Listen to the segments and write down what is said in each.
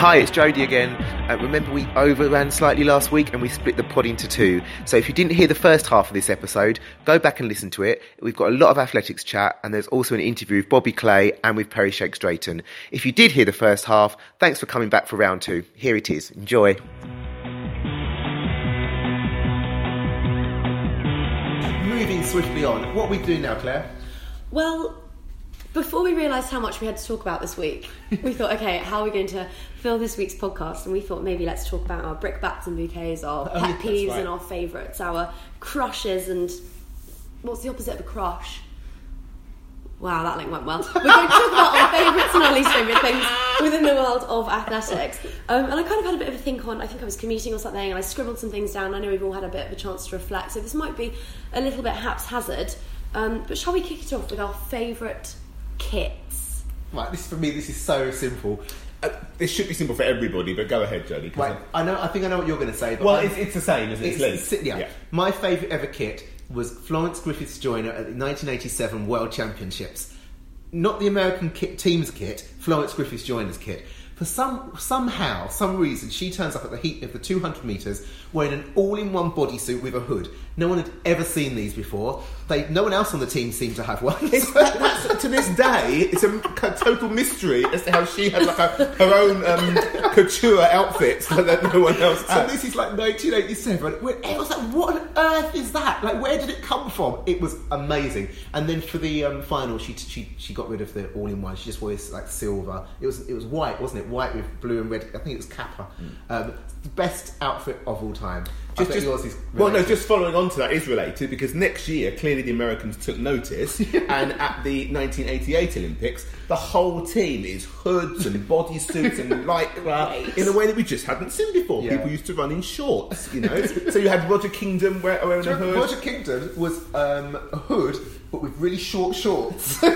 Hi, it's Jody again. Uh, remember, we overran slightly last week and we split the pod into two. So if you didn't hear the first half of this episode, go back and listen to it. We've got a lot of athletics chat and there's also an interview with Bobby Clay and with Perri Shakes-Drayton. If you did hear the first half, thanks for coming back for round two. Here it is. Enjoy. Moving swiftly on, what are we doing now, Claire? Well, before we realised how much we had to talk about this week, we thought, okay, how are we going to fill this week's podcast? And we thought maybe let's talk about our brickbats and bouquets, our Oh, pet yeah, peeves right. and our favourites, our crushes and what's the opposite of a crush? Wow, that link went well. We're going to talk about our favourites and our least favourite things within the world of athletics. Um, and I kind of had a bit of a think on, I think I was commuting or something, and I scribbled some things down. I know we've all had a bit of a chance to reflect, so this might be a little bit haphazard. Um, but shall we kick it off with our favourite kits? Right, this for me, this is so simple. Uh, this should be simple for everybody, but go ahead, Jodie. 'cause Right, I know. I think I know what you're going to say. But Well, it's, it's the same, isn't it? It's, It's, Liz. si- yeah. My favourite ever kit was Florence Griffiths Joyner at the 1987 World Championships. Not the American kit, team's kit, Florence Griffiths Joyner's kit. For some somehow, some reason, she turns up at the heat of the 200 metres wearing an all-in-one bodysuit with a hood. No one had ever seen these before. They, no one else on the team seemed to have one. To this day, it's a total mystery as to how she had like a, her own um, couture outfits that no one else So had. this is like 1987. Where I was like, what on earth is that? Like, where did it come from? It was amazing. And then for the um, final, she she she got rid of the all-in-one. She just wore this like silver. It was it was white, wasn't it? White with blue and red. I think it was Kappa. Um, the best outfit of all time. Yours is well, no, just following on to that is related because next year, clearly the Americans took notice, and at the 1988 Olympics, the whole team is hoods and bodysuits and lycra Right. in a way that we just hadn't seen before. Yeah. People used to run in shorts, you know. so you had Roger Kingdom wear- wearing a hood. Roger Kingdom was um, a hood, but with really short shorts.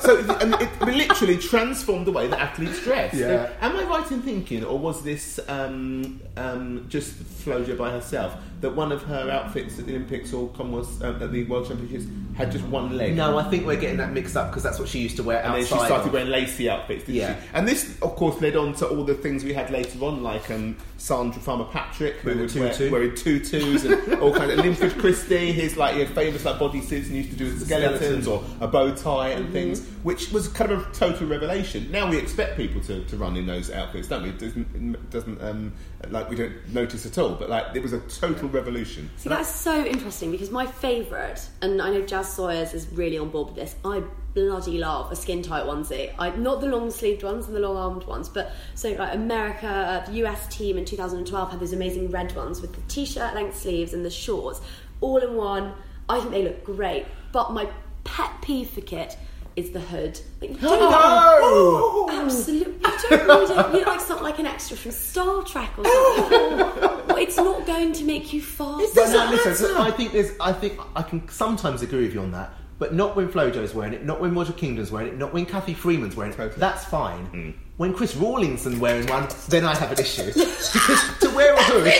So, and it literally transformed the way that athletes dress. Yeah. Am I right in thinking, or was this um, um, just Flojo by herself, that one of her outfits at the Olympics or Commonwealth um, at the World Championships had just one leg? no, I think we're getting that mixed up because that's what she used to wear And then she started wearing lacy outfits, didn't Yeah. she? And this, of course, led on to all the things we had later on, like um, Sandra Farmer Patrick, who a wear, wearing tutus, and all kinds of Linford Christie, his like your famous like bodysuits and used to do with skeletons Skeleton. or a bow tie and Mm-hmm. things, which was kind of a total revelation. Now we expect people to, to run in those outfits, don't we? It doesn't, it doesn't um, like we don't notice at all, but like it was a total revolution. See, that's so interesting because my favourite, and I know Jazz Sawyers is really on board with this. I bloody love a skin tight onesie. I not the long sleeved ones and the long armed ones, but so like America, the US team in 2012 had those amazing red ones with the t-shirt length sleeves and the shorts, all in one. I think they look great. But my pet peeve for kit is the hood. Like, you don't No! Absolutely, you don't need it. You like something like an extra from Star Trek or something. It's not going to make you fast. But no, listen. So I think there's. I think I can sometimes agree with you on that, but not when Flojo's wearing it, not when Roger Kingdom's wearing it, not when Cathy Freeman's wearing it. Totally. That's fine. When Chris Rawlinson's wearing one, then I have an issue because to wear a hood.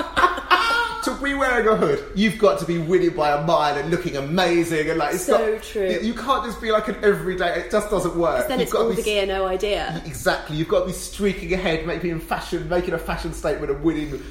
To be wearing a hood, you've got to be winning by a mile and looking amazing and like it's So not- true. You can't just be like an everyday. It just doesn't work. Then You've it's got to all be the gear, no idea. Exactly. You've got to be streaking ahead, making fashion, making a fashion statement and winning.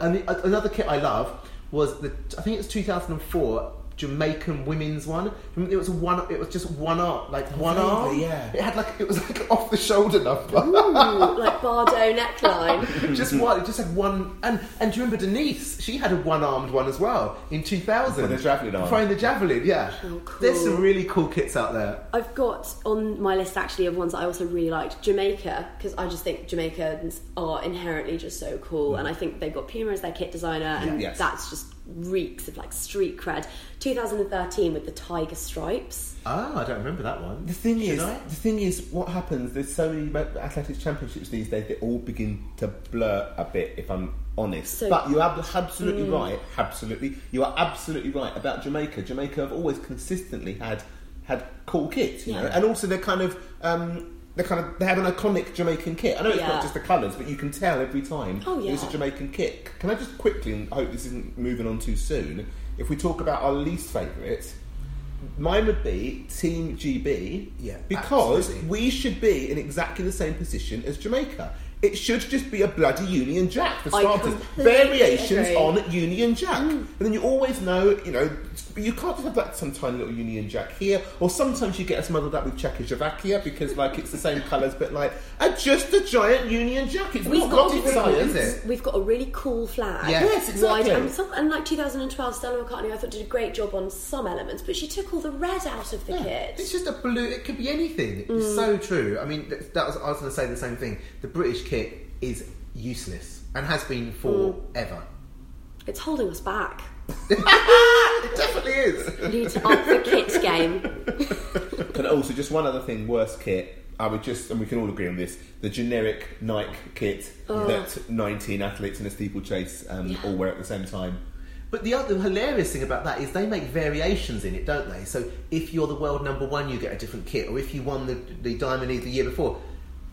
And the, another kit I love was the I think it was 2004 Jamaican women's one. It was one. It was just one arm, like one arm. yeah. It had like it was like off the shoulder number. Ooh, like Bardot neckline. just one. It just had one. And and do you remember Denise? She had a one-armed one as well in 2000. For the javelin arm. Throwing the javelin. Yeah. Oh, cool. There's some really cool kits out there. I've got on my list actually of ones that I also really liked Jamaica because I just think Jamaicans are inherently just so cool, mm. and I think they've got Puma as their kit designer, and Yes. that's just reeks of like street cred. 2013 with the tiger stripes. Ah, I don't remember that one. The thing Should is, I? the thing is, what happens? There's so many athletics championships these days. They all begin to blur a bit. If I'm honest, So- but you're ab- absolutely right. Absolutely, you are absolutely right about Jamaica. Jamaica have always consistently had had cool kits, you know, and also they're kind of. Um, they kind of they have an iconic Jamaican kit. I know it's Yeah. not just the colours, but you can tell every time Oh, it's a. Jamaican kit. Can I just quickly, and I hope this isn't moving on too soon, if we talk about our least favourite, mine would be Team GB. Yeah, because absolutely. we should be in exactly the same position as Jamaica. It should just be a bloody Union Jack for starters. Variations agree. on Union Jack, and then you always know, you know, you can't have that some tiny little Union Jack here, or sometimes you get us muddled up with Czechoslovakia because like it's the same colours, but like uh, just a giant Union Jack. It's We've not got rocket a science. is it? We've got a really cool flag. Yeah. Yes, exactly. Wide, and, some, and like 2012, Stella McCartney, I thought did a great job on some elements, but she took all the red out of the kit. It's just a blue. It could be anything. It's so true. I mean, that that was, I was going to say the same thing. The British kit is useless and has been forever. It's holding us back. it definitely is. We need to up the kit game. But also, just one other thing, worst kit. I would just, and we can all agree on this, the generic Nike kit that 19 athletes in a steeplechase um, all wear at the same time. But the other hilarious thing about that is they make variations in it, don't they? So if you're the world number one, you get a different kit, or if you won the, the Diamond League the year before.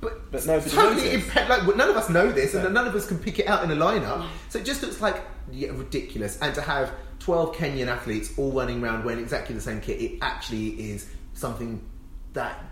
But, But nobody totally impe- like none of us know this, and No. none of us can pick it out in a lineup. So it just looks like yeah, ridiculous. And to have twelve Kenyan athletes all running around wearing exactly the same kit, it actually is something that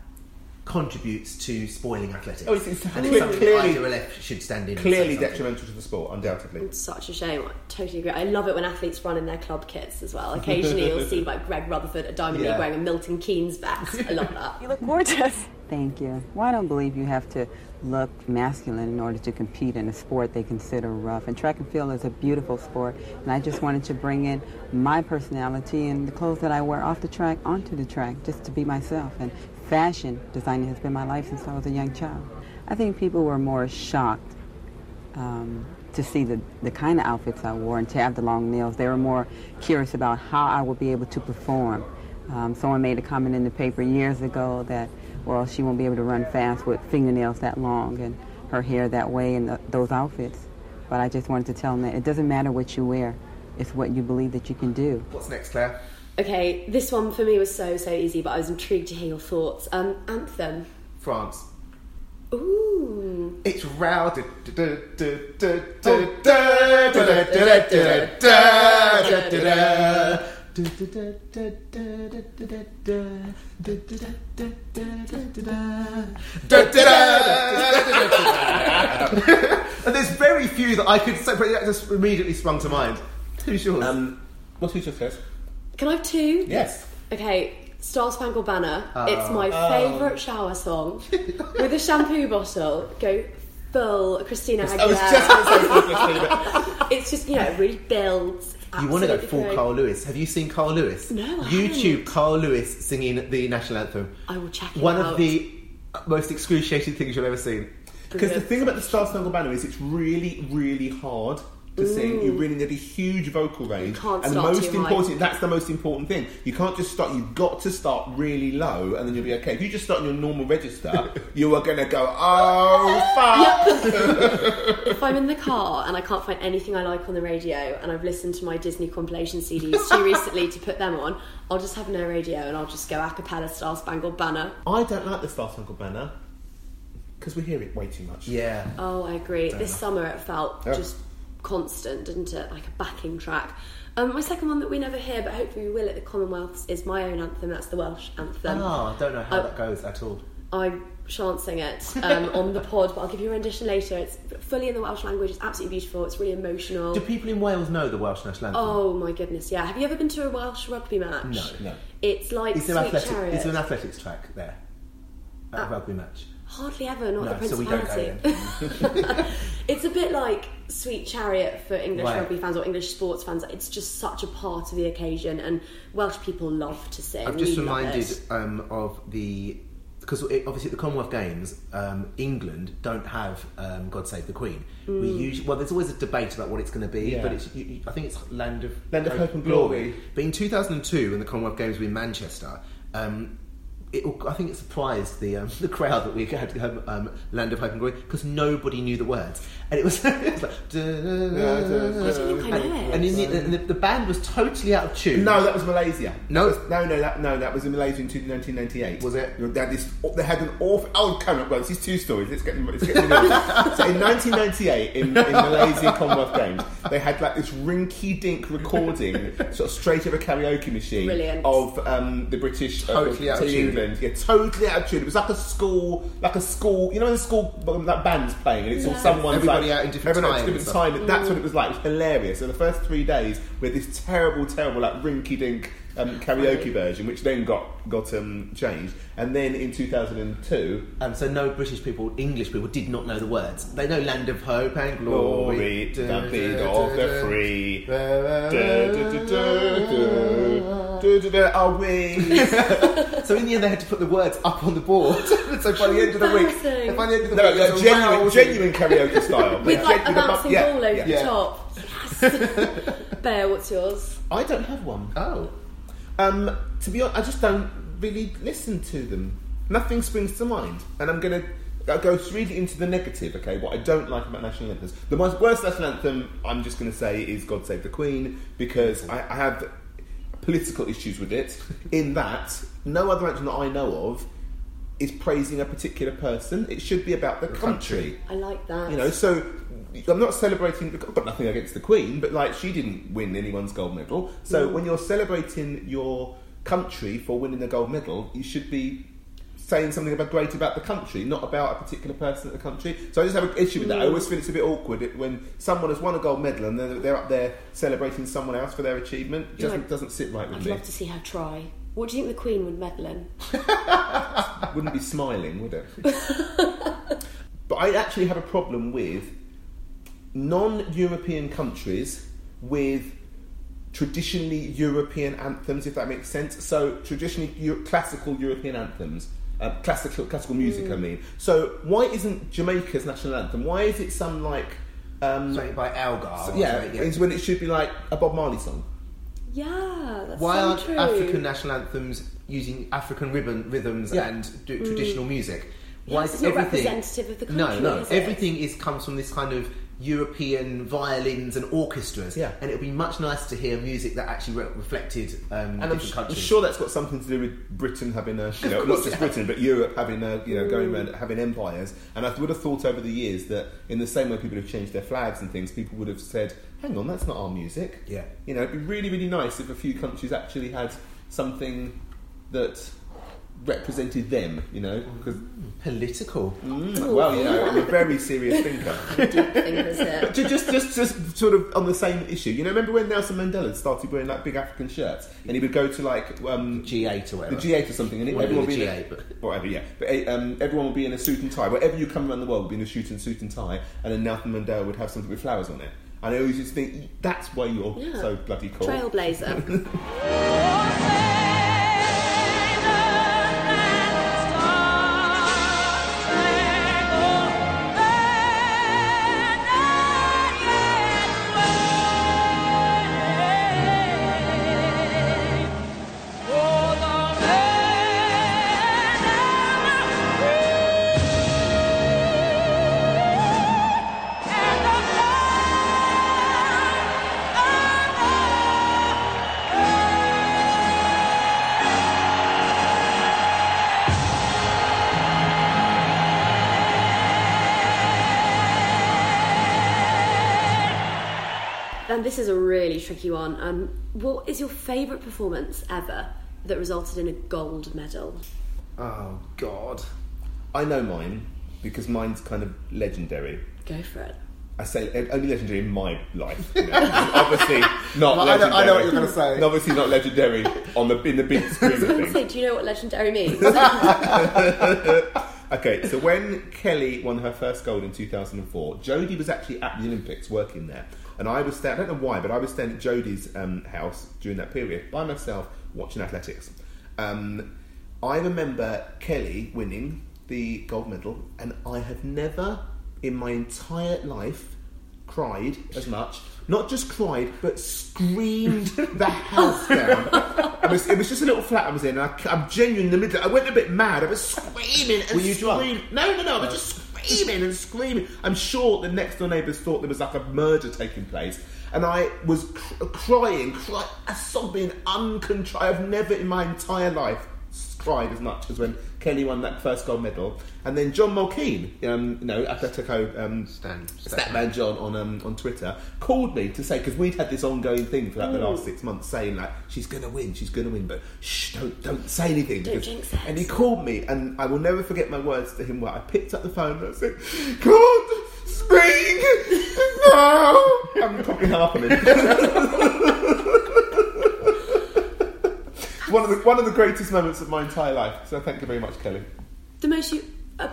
contributes to spoiling athletics. Oh, it's- it's and it's clearly- something clearly- IWLF should stand in. Clearly detrimental to the sport, undoubtedly. It's such a shame. I totally agree. I love it when athletes run in their club kits as well. Occasionally, you'll see like Greg Rutherford at Diamond Yeah. League wearing a Milton Keynes vest. I love that. You look gorgeous. Thank you. Well, I don't believe you have to look masculine in order to compete in a sport they consider rough. And track and field is a beautiful sport. And I just wanted to bring in my personality and the clothes that I wear off the track onto the track just to be myself. And fashion designing has been my life since I was a young child. I think people were more shocked um, to see the, the kind of outfits I wore and to have the long nails. They were more curious about how I would be able to perform. Um, someone made a comment in the paper years ago that, well, she won't be able to run fast with fingernails that long and her hair that way and the, those outfits. But I just wanted to tell them that it doesn't matter what you wear. It's what you believe that you can do. What's next, Claire? Okay, this one for me was so so easy, but I was intrigued to hear your thoughts. Um, anthem. France. Ooh. It's row and there's very few that I could separate that just immediately sprung to mind. Who's yours? Um, what's who's your first? Can I have two? Yes. Okay, Star Spangled Banner. Oh. It's my oh. favourite shower song. With a shampoo bottle, go full Christina Aguilera. I was just say Christina. it's just you know it really builds you want to go full. Carl Lewis? Have you seen Carl Lewis? No, I YouTube haven't. Carl Lewis singing the national anthem. I will check it One out. of the uh, most excruciating things you've ever seen. Because the Brilliant. thing about the Star Spangled Banner is it's really, really hard to sing. You really need a huge vocal range. can't and the start most too high. important that's the most important thing. You can't just start you've got to start really low and then you'll be okay. If you just start on your normal register, you are gonna go, Oh fuck If I'm in the car and I can't find anything I like on the radio, and I've listened to my Disney compilation CDs too recently to put them on, I'll just have no radio and I'll just go a cappella Star Spangled Banner. I don't like the Star Spangled Banner. Because we hear it way too much. Yeah. Oh, I agree. This summer it felt Yeah. just constant, didn't it? Like a backing track. Um, my second one that we never hear, but hopefully we will at the Commonwealths, is my own anthem. That's the Welsh anthem. Oh, I don't know how Uh, that goes at all. I shan't sing it um, on the pod, but I'll give you a rendition later. It's fully in the Welsh language. It's absolutely beautiful. It's really emotional. Do people in Wales know the Welsh national anthem? Oh my goodness, yeah. Have you ever been to a Welsh rugby match? No, no. It's like Is there, athletic, is there an athletics track there? At a rugby match? Hardly ever, not No, the so we don't go Principality. it's a bit like Sweet Chariot for English Right. rugby fans or English sports fans. It's just such a part of the occasion, and Welsh people love to sing. I've just We reminded um, of the because obviously at the Commonwealth Games, um, England don't have um, "God Save the Queen." We Mm. usually well, there's always a debate about what it's going to be, Yeah. but it's you, you- I think it's Land of Land of Hope and Glory. But in 2002, when the Commonwealth Games were in Manchester, um, it, I think it surprised the um, the crowd that we had um, um, Land of Hope and Glory because nobody knew the words, and it was, it was like. Yeah, yeah, I don't think I and, and in the, and the, the band was totally out of tune. No, that was Malaysia. No. Was- no, no, that, no, that was in Malaysia in 1998. Was it? They had this. They had an awful. Oh, come on, well, these two stories. Let's get them. Let's get them. so in 1998, in, in Malaysian Commonwealth Games, they had like this rinky-dink recording, sort of straight of a karaoke machine Brilliant. of um, the British Totally uh, out of tune. England. Yeah, totally out of tune. It was like a school, like a school. You know, the school um, that band's playing, and it's all Yeah. someone's Everybody like, out in different everyone out time in different stuff. time. That's what it was like. It was hilarious. So the first three days with this terrible, terrible, like rinky-dink um, karaoke version, which then got got um, changed, and then in 2002, Um, so no British people, English people, did not know the words. They know Land of Hope and glory, Glory. the bid of the free. Are we? So in the end, they had to put the words up on the board. so by the end of the week, by the end of the No, week, no, genuine, rousing- genuine karaoke style. With like a With bu- bouncing yeah, ball over yeah. the top. Yes. Bear, what's yours? I don't have one. Oh, Um, to be honest, I just don't really listen to them. Nothing springs to mind, and I'm gonna I'll go really into the negative. Okay, what I don't like about national anthems. The most worst national anthem I'm just gonna say is "God Save the Queen" because I, I have political issues with it. In that, no other anthem that I know of is praising a particular person. It should be about the, country. I like that. You know, so I'm not celebrating. I've got nothing against the Queen, but like she didn't win anyone's gold medal. So mm. when you're celebrating your country for winning a gold medal, you should be saying something about great about the country, not about a particular person at the country. So I just have an issue with that. I mm. always feel it's a bit awkward when someone has won a gold medal and they're, they're up there celebrating someone else for their achievement. It doesn't, doesn't sit right with I'd me. love to see her try. What do you think the Queen would medal in? wouldn't be smiling, would it? but I actually have a problem with non-European countries with traditionally European anthems, if that makes sense. So traditionally Eu- classical European anthems. Uh, classical classical music, I mean. So why isn't Jamaica's national anthem? Why is it some like um, something by Elgar. or yeah, something, it's when it should be like a Bob Marley song. Yeah, that's Why so aren't true. African national anthems using African ribbon, rhythms Yeah. and do, traditional music? Why Yes, is it's not everything representative of the No, country, no. is? Everything is comes from this kind of European violins and orchestras. Yeah. and it would be much nicer to hear music that actually re- reflected um, And I'm, different s- I'm sure that's got something to do with Britain having a, you know, not just it Britain, but Europe having a, you know, going around having empires. And I would have thought over the years that in the same way people have changed their flags and things, people would have said, hang on, that's not our music. Yeah. You know, it'd be really, really nice if a few countries actually had something that represented them, you know, because, Political. well, you know, I'm a very serious thinker. Thinkers here. But ju- just, just, just sort of on the same issue. You know, remember when Nelson Mandela started wearing like big African shirts, and he would go to like um, G8 or the whatever. G8 or something, and it, everyone be would be G8, a, whatever, yeah. But eh, um, everyone would be in a suit and tie. Wherever you come around the world, would be in a suit and suit and tie, and then Nelson Mandela would have something with flowers on it. And I always just think that's why you're Yeah. so bloody cool. Trailblazer. And this is a really tricky one. Um, what is your favourite performance ever that resulted in a gold medal? Oh God. I know mine because mine's kind of legendary. Go for it. I say eh, only legendary in my life. You know. obviously not Well, I know- I know what you're gonna say. And obviously not legendary on the in the big screen I was going to say, do you know what legendary means? Okay, so when Kelly won her first gold in 2004, Jodie was actually at the Olympics working there. And I was staying, I don't know why, but I was staying at Jodie's um, house during that period by myself watching athletics. Um, I remember Kelly winning the gold medal, and I have never in my entire life cried as much. Not just cried, but screamed the house down I was, it was just a little flat I was in, and I, I'm genuinely in the middle. I went a bit mad. I was screaming and Were you drunk? screaming. No, no, no. I was just screaming and screaming. I'm sure the next door neighbours thought there was like a murder taking place. And I was cr- crying, cry- sobbing, uncontrolled. I've never in my entire life cried as much as when Kelly won that first gold medal. And then John Mulkeen, um, you know, Atletico um, Stan- Statman John on um, on Twitter, called me to say because we'd had this ongoing thing for like the last six months, saying like she's going to win, she's going to win, but shh, don't don't say anything. Don't jinx it. And he called me, and I will never forget my words to him. Where I picked up the phone and I said, "God, speak now." I'm probably hung up on it. one of the one of the greatest moments of my entire life. So thank you very much, Kelly. The most you, uh,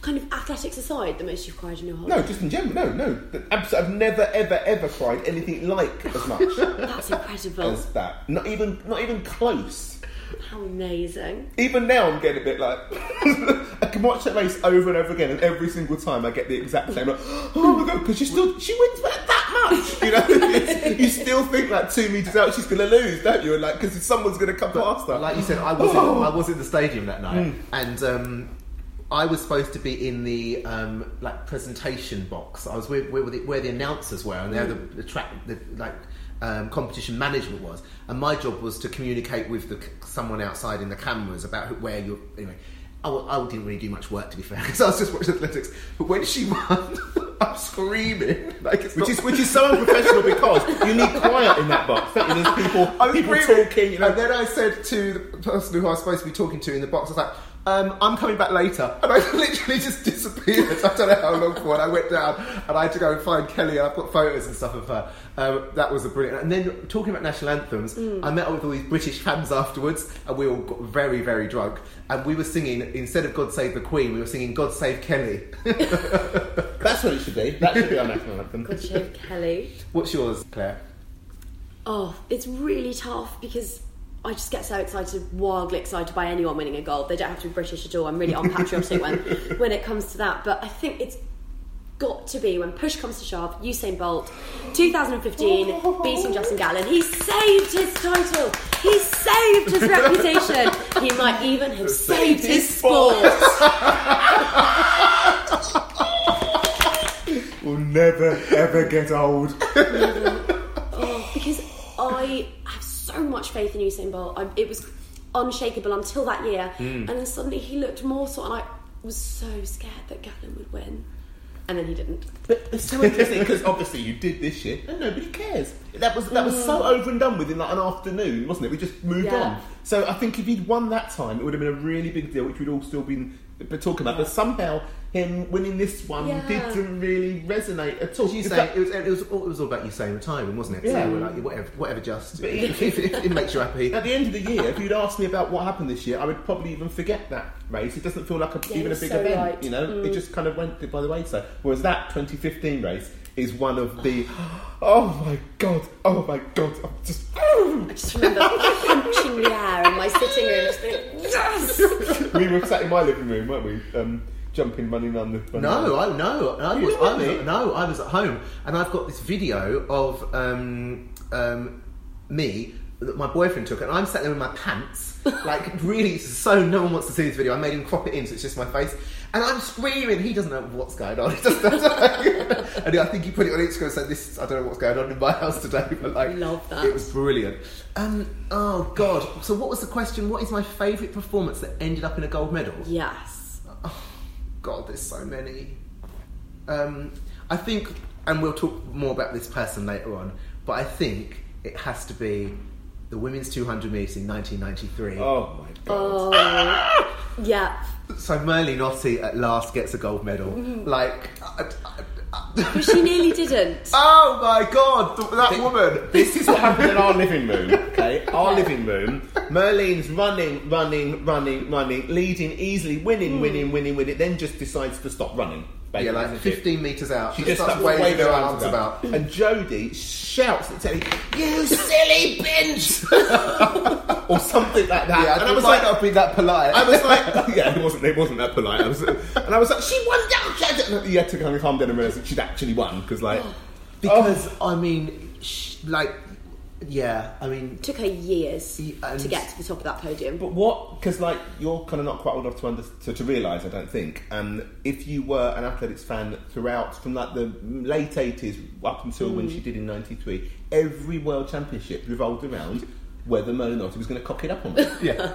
kind of athletics aside, the most you've cried in your whole life. No, life. just in general. No, no. Abs- I've never, ever, ever cried anything like as much That's incredible. as that. Not even, not even close. How amazing. Even now, I'm getting a bit like I can watch that race over and over again, and every single time I get the exact same. Like, oh my god, because she still she wins by that much. You know, It's- you still think like two meters out she's going to lose, don't you? And like because someone's going to come past her. Like you said, I was in. I was in the stadium that night, Mm. and um, I was supposed to be in the um, like presentation box. I was where, where, the, where the announcers were, and there the, the track, the like um, competition management was, and my job was to communicate with the someone outside in the cameras about who, where you're. Anyway, I, I didn't really do much work to be fair, because I was just watching athletics. But when she won, I'm screaming like it's which not- is which is so unprofessional because you need quiet in that box. You? There's people, I was people screaming, talking. You know, and then I said to the person who I was supposed to be talking to in the box, I was like, um, "I'm coming back later," and I literally just disappeared. I don't know how long for. And I went down, and I had to go and find Kelly. And I've got photos and stuff of her. Um, that was a brilliant. And then talking about national anthems, I met up with all these British fans afterwards, and we all got very, very drunk. And we were singing instead of "God Save the Queen," we were singing "God Save Kelly." that's what it should be. That should be our national anthem. God Save Kelly. What's yours, Claire? Oh, it's really tough because I just get so excited, wildly excited by anyone winning a gold. They don't have to be British at all. I'm really unpatriotic when when it comes to that. But I think it's got to be when push comes to shove. Usain Bolt, 2015, beating Justin Gatlin. He saved his title. He saved his reputation. He might even have saved his sport. Will never ever get old. Oh, because I so much faith in Usain Bolt. I, it was unshakable until that year, hmm. and then suddenly he looked more mortal, and I was so scared that Gatlin would win, and then he didn't. But it's so interesting because obviously you did this shit and nobody cares. That was that was so mm. over and done with in like an afternoon, wasn't it? We just moved Yeah. on. So I think if he'd won that time, it would have been a really big deal, which we'd all still been been talking about. But somehow him winning this one Yeah. didn't really resonate at all. You say that- it was, it was all, it was all about you saying retiring, wasn't it? Yeah. So, like, whatever, whatever, just But if, if, if it makes you happy. At the end of the year, if you'd asked me about what happened this year, I would probably even forget that race. It doesn't feel like a, Yeah, even a big so event, right. Mm. you know. It just kind of went by the wayside. Whereas that 2015 race is one of the, oh my god, oh my god, I'm just. I just remember punching the air in my sitting room, just being yes. we were sat in my living room, weren't we? Um, jumping, running on the. running No, on I no, I was, I was no, I was at home, and I've got this video of um, um, me that my boyfriend took, and I'm sat there in my pants, like really, so no one wants to see this video. I made him crop it in, so it's just my face, and I'm screaming. He doesn't know what's going on. He doesn't know. and I think he put it on Instagram and said, "This, I don't know what's going on in my house today," but like, Love that. It was brilliant. Um, oh God! So what was the question? What is my favourite performance that ended up in a gold medal? Yes. God, there's so many. Um, I think, and we'll talk more about this person later on, but I think it has to be the women's 200 metres in 1993. Oh my god. Oh, yeah. So Merlene Ottey at last gets a gold medal. Like, I- I- But she nearly didn't. oh my God, th- that woman. This is what happened in our living room, okay? Our living room. Merlene's running, running, running, running, leading easily, winning, hmm. winning, winning, winning, then just decides to stop running. Yeah, like isn't it? 15 metres out. She just starts starts waving her arms about. about. And Jodie shouts at Telly, You silly bitch! or something like that. Yeah, and I was might like, not be that polite. I was like, yeah, it wasn't, it wasn't that polite. I was, and I was like, she won down. You had to kind of calm down and realise that she'd actually won because, like, oh. Because I mean, sh- like yeah, I mean, Took her years and- to get to the top of that podium. But what? Because like you're kind of not quite old enough to under, to, to realise, I don't think. Um, if you were an athletics fan throughout, from like the late eighties up until when she did in '93, every World Championship revolved around whether Merlene Ottey was going to cock it up on me. yeah,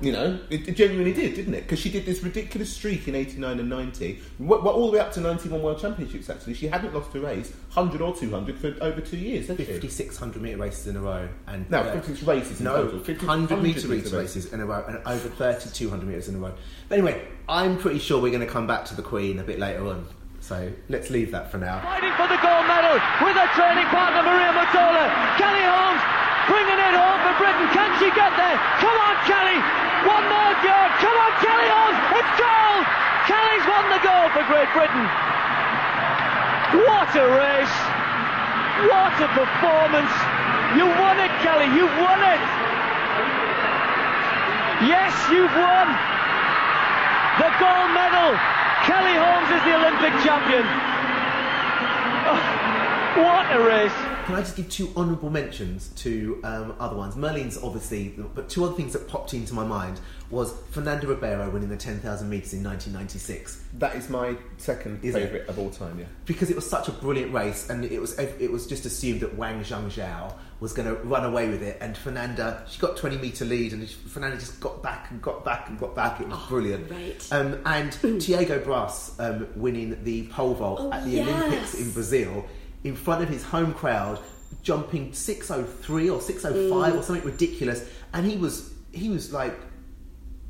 You know, it, it genuinely did, didn't it? Because she did this ridiculous streak in '89 and '90, well, all the way up to '91 World Championships. Actually, she hadn't lost a race, hundred or two hundred, for over two years. Had 5600 metre races in a row. and No, uh, 56 races in No, total. 50 100 metre 100 races. metre races in a row and over 30 200 metres in a row. But anyway, I'm pretty sure we're going to come back to the Queen a bit later on. So let's leave that for now. Fighting for the gold medal with her training partner Maria Mutola. Kelly Holmes bringing it home for Britain. Can she get there? Come on, Kelly! One more go! Come on, Kelly Holmes! It's gold! Kelly's won the gold for Great Britain. What a race! What a performance! You won it, Kelly! You won it! Yes, you've won the gold medal. Kelly Holmes is the Olympic champion. Oh, what a race! Can I just give two honourable mentions to um, other ones? Merlene's obviously, but two other things that popped into my mind was Fernanda Ribeiro winning the 10,000 metres in 1996. That is my second Is it? favourite of all time. Yeah. because it was such a brilliant race, and it was it was just assumed that Wang Zhangzhou was going to run away with it, and Fernanda she got twenty meter lead, and Fernanda just got back and got back and got back. It was brilliant. right. Um, and Thiago Braz um, winning the pole vault Oh, at the yes. Olympics in Brazil in front of his home crowd, jumping six oh three or six oh five mm. or something ridiculous, and he was he was like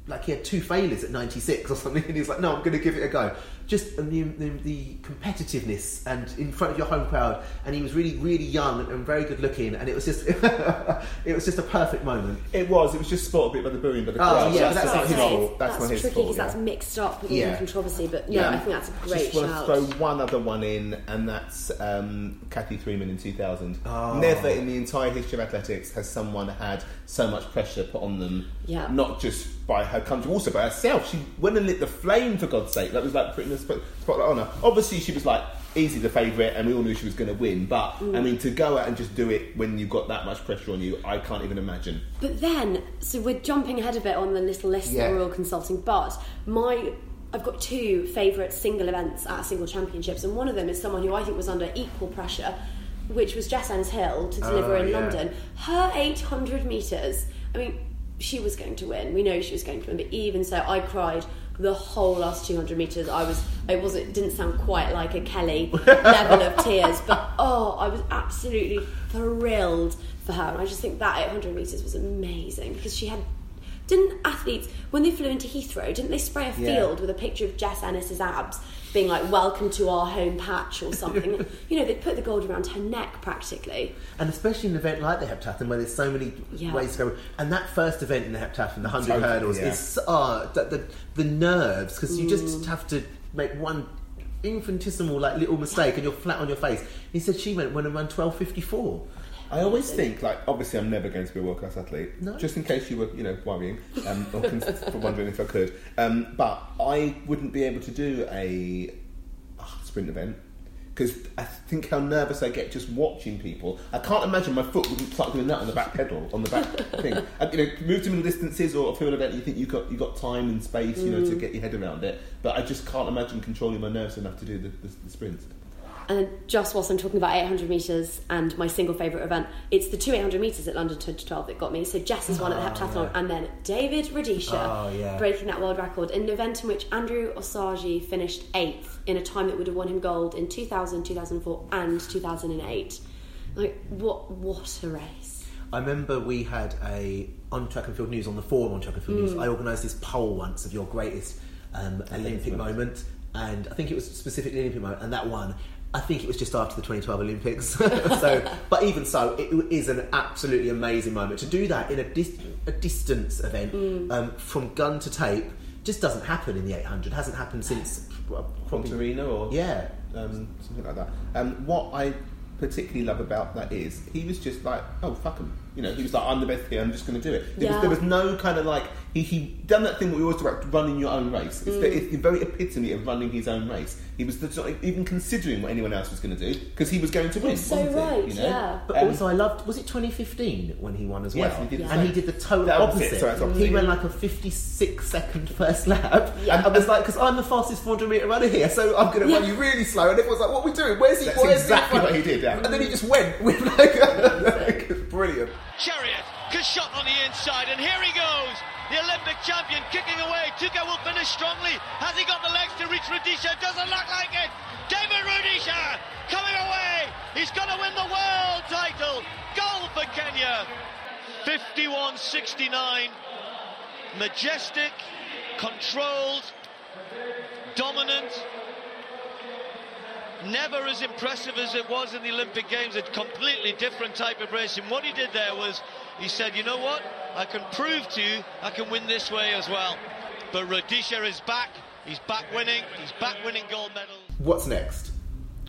like he had two failures at 96 or something. And he's like no i'm going to give it a go just the, the, the competitiveness and in front of your home crowd and he was really really young and, and very good looking and it was just it was just a perfect moment It was. It was just spot a bit by the booing, by the Oh, crowd. yeah, that's, that's not his fault. That's, not his tricky fault. because that's mixed up with Yeah. the controversy. But no, I think that's a great Just want shout. to throw one other one in, and that's um, Cathy Freeman in 2000. Oh. Never in the entire history of athletics has someone had so much pressure put on them. Yeah. Not just by her country, also by herself. She went and lit the flame for God's sake. That was like putting the spotlight on her. Obviously, she was like easy the favourite, and we all knew she was going to win. But Mm. I mean, to go out and just do it when you've got that much pressure on you, I can't even imagine. But then, so we're jumping ahead a bit on the little list Yeah. that we're all consulting. But my, I've got two favourite single events at single championships, and one of them is someone who I think was under equal pressure, which was Jess Ennis Hill to deliver Oh, in yeah. London. Her 800 metres. I mean, she was going to win. We know she was going to win, but even so, I cried the whole last 200 metres. I was, it wasn't, it didn't sound quite like a Kelly level of tears, but oh, I was absolutely thrilled for her. And I just think that 800 metres was amazing because she had. Didn't athletes, when they flew into Heathrow, didn't they spray a Yeah. field with a picture of Jess Ennis's abs being like, welcome to our home patch or something? you know, they put the gold around her neck practically. and especially in an event like the heptathlon where there's so many Yeah. ways to go and that first event in the heptathlon the 100 Totally, hurdles yeah. is uh, the, the, the nerves because you Mm. just have to make one infinitesimal like little mistake and you're flat on your face he said she went when around 1254 I always think, like, obviously, I'm never going to be a world class athlete. No. Just in case you were, you know, worrying um, or wondering if I could. Um, but I wouldn't be able to do a ah, sprint event because I think how nervous I get just watching people. I can't imagine my foot wouldn't start doing that on the back pedal, on the back thing. Uh, you know, move to middle distances or a field event, you think you got you got time and space, you know, to get your head around it. But I just can't imagine controlling my nerves enough to do the, the, the sprints. And just whilst I'm talking about 800 metres and my single favourite event, it's the two 800 metres at London 2012 that got me. So Jess is one at the heptathlon, and then David Rudisha Oh, yeah. breaking that world record in an event in which Andrew Osagie finished eighth in a time that would have won him gold in 2000, 2004, and 2008. Like, what, what a race. I remember we had a on track and field news on the forum on track and field news. Mm. I organised this poll once of your greatest um, Olympic moment, and I think it was specifically Olympic moment, and that one. I think it was just after the 2012 Olympics. so, but even so, it is an absolutely amazing moment to do that in a, dis- a distance event Mm. um, from gun to tape. Just doesn't happen in the 800. Hasn't happened since well, probably- Juantorena or Yeah, um, something like that. Um, what I particularly love about that is he was just like, oh fuck him. You know, he was like, I'm the best here. I'm just going to do it. There, Yeah. was, there was no kind of like he he done that thing that we always talk about running your own race. It's, Mm. the, it's the very epitome of running his own race. He was the, not even considering what anyone else was going to do because he was going to win. So wasn't he? right, You know? yeah. But Um, also, I loved. Was it 2015 when he won as Yes, well? he did the and he did the total The opposite, opposite. sorry, that's opposite, he yeah. ran like a 56 second first lap, and I was like, because I'm the fastest 400 meter runner here, so I'm going to Yeah. run you really slow. And everyone's like, "What are we doing? Where's he? That's Where's exactly he?" what he did, yeah. And then he just went with like, it's brilliant. Chariot, shot on the inside, and here he goes. The Olympic champion kicking away. Tuka will finish strongly. Has he got the legs to reach Rudisha? Doesn't look like it. David Rudisha coming away. He's going to win the world title. Gold for Kenya. 51.69. Majestic, controlled, dominant. Never as impressive as it was in the Olympic Games, a completely different type of race. And what he did there was he said, you know what? I can prove to you I can win this way as well. But Rudisha is back. He's back winning. He's back winning gold medals. What's next?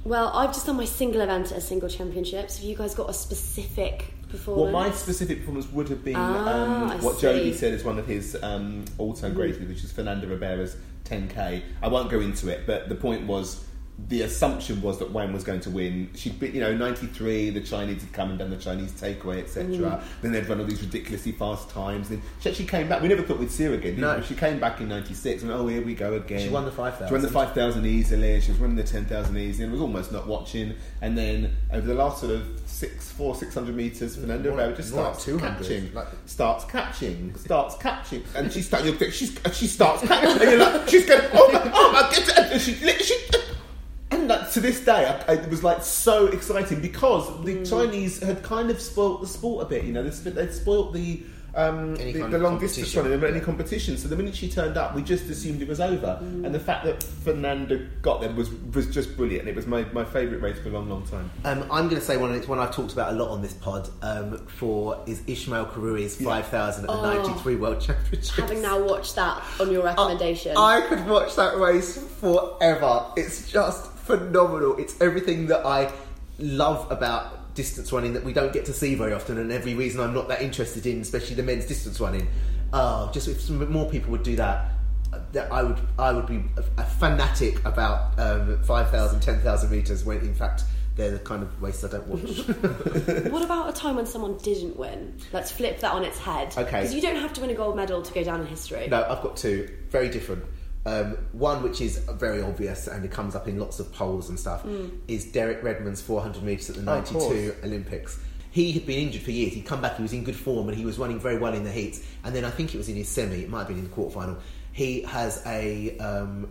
Well, I've just done my single event at a single championships. Have you guys got a specific performance? Well, my specific performance would have been Ah, um, what see. Jody said is one of his um, all-time greats, which is Fernanda Ribeiro's 10k. I won't go into it, but the point was the assumption was that Wang was going to win. She'd been, you know, 93, the Chinese had come and done the Chinese takeaway, etc. Mm. Then they'd run all these ridiculously fast times. Then she actually came back. We never thought we'd see her again. No. we? She came back in 96 and, oh, here we go again. She won the 5,000. She won the 5,000 easily. She was running the 10,000 easily and was almost not watching. And then over the last sort of six, four, 600 metres, Fernando More- just more like starts catching like- starts catching, starts catching, and she starts. She's, she starts catching, and you're like, she's going, oh my, oh my, get it, and she, she, and like, to this day, I, I, it was like so exciting because the Mm. Chinese had kind of spoilt the sport a bit. You know, they'd, they'd spoilt the. Um, Any the, the long distance competition. running, any competition. So the minute she turned up, we just assumed it was over. Mm. And the fact that Fernanda got there was was just brilliant. It was my, my favourite race for a long, long time. Um, I'm going to say one, and it's one I've talked about a lot on this pod. Um, for is Ishmael Kirui's Kirui's 5,093 World Championships. Having now watched that on your recommendation. I could watch that race forever. It's just phenomenal. It's everything that I love about distance running that we don't get to see very often, and every reason I'm not that interested in, especially the men's distance running. Oh, just if some more people would do that, that I would I would be a, fanatic about um, 5,000, 10,000 meters. When in fact they're the kind of race I don't watch. what about a time when someone didn't win? Let's flip that on its head. Okay. Because you don't have to win a gold medal to go down in history. No, I've got two. Very different. Um, one, which is very obvious and it comes up in lots of polls and stuff, is Derek Redmond's 400 metres at the Oh, 92 course. Olympics. He had been injured for years. He'd come back, he was in good form, and he was running very well in the heats. And then I think it was in his semi, it might have been in the quarterfinal. He has a, um,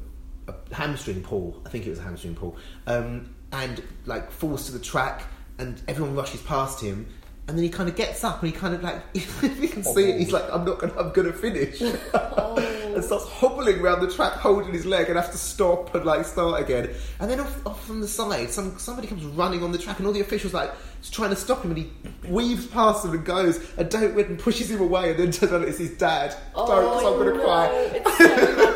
a hamstring pull. I think it was a hamstring pull. Um, and like falls to the track, and everyone rushes past him. And then he kind of gets up and he kind of like, if you can see it, he's oh. like, I'm not gonna, I'm gonna finish. Oh. and starts hobbling around the track, holding his leg, and has to stop and like start again. And then off, off from the side, some somebody comes running on the track, and all the officials like trying to stop him, and he weaves past them and goes. And Derek Redmond pushes him away, and then turns out it's his dad. Oh, Don't, 'cause I'm gonna oh, no, cry.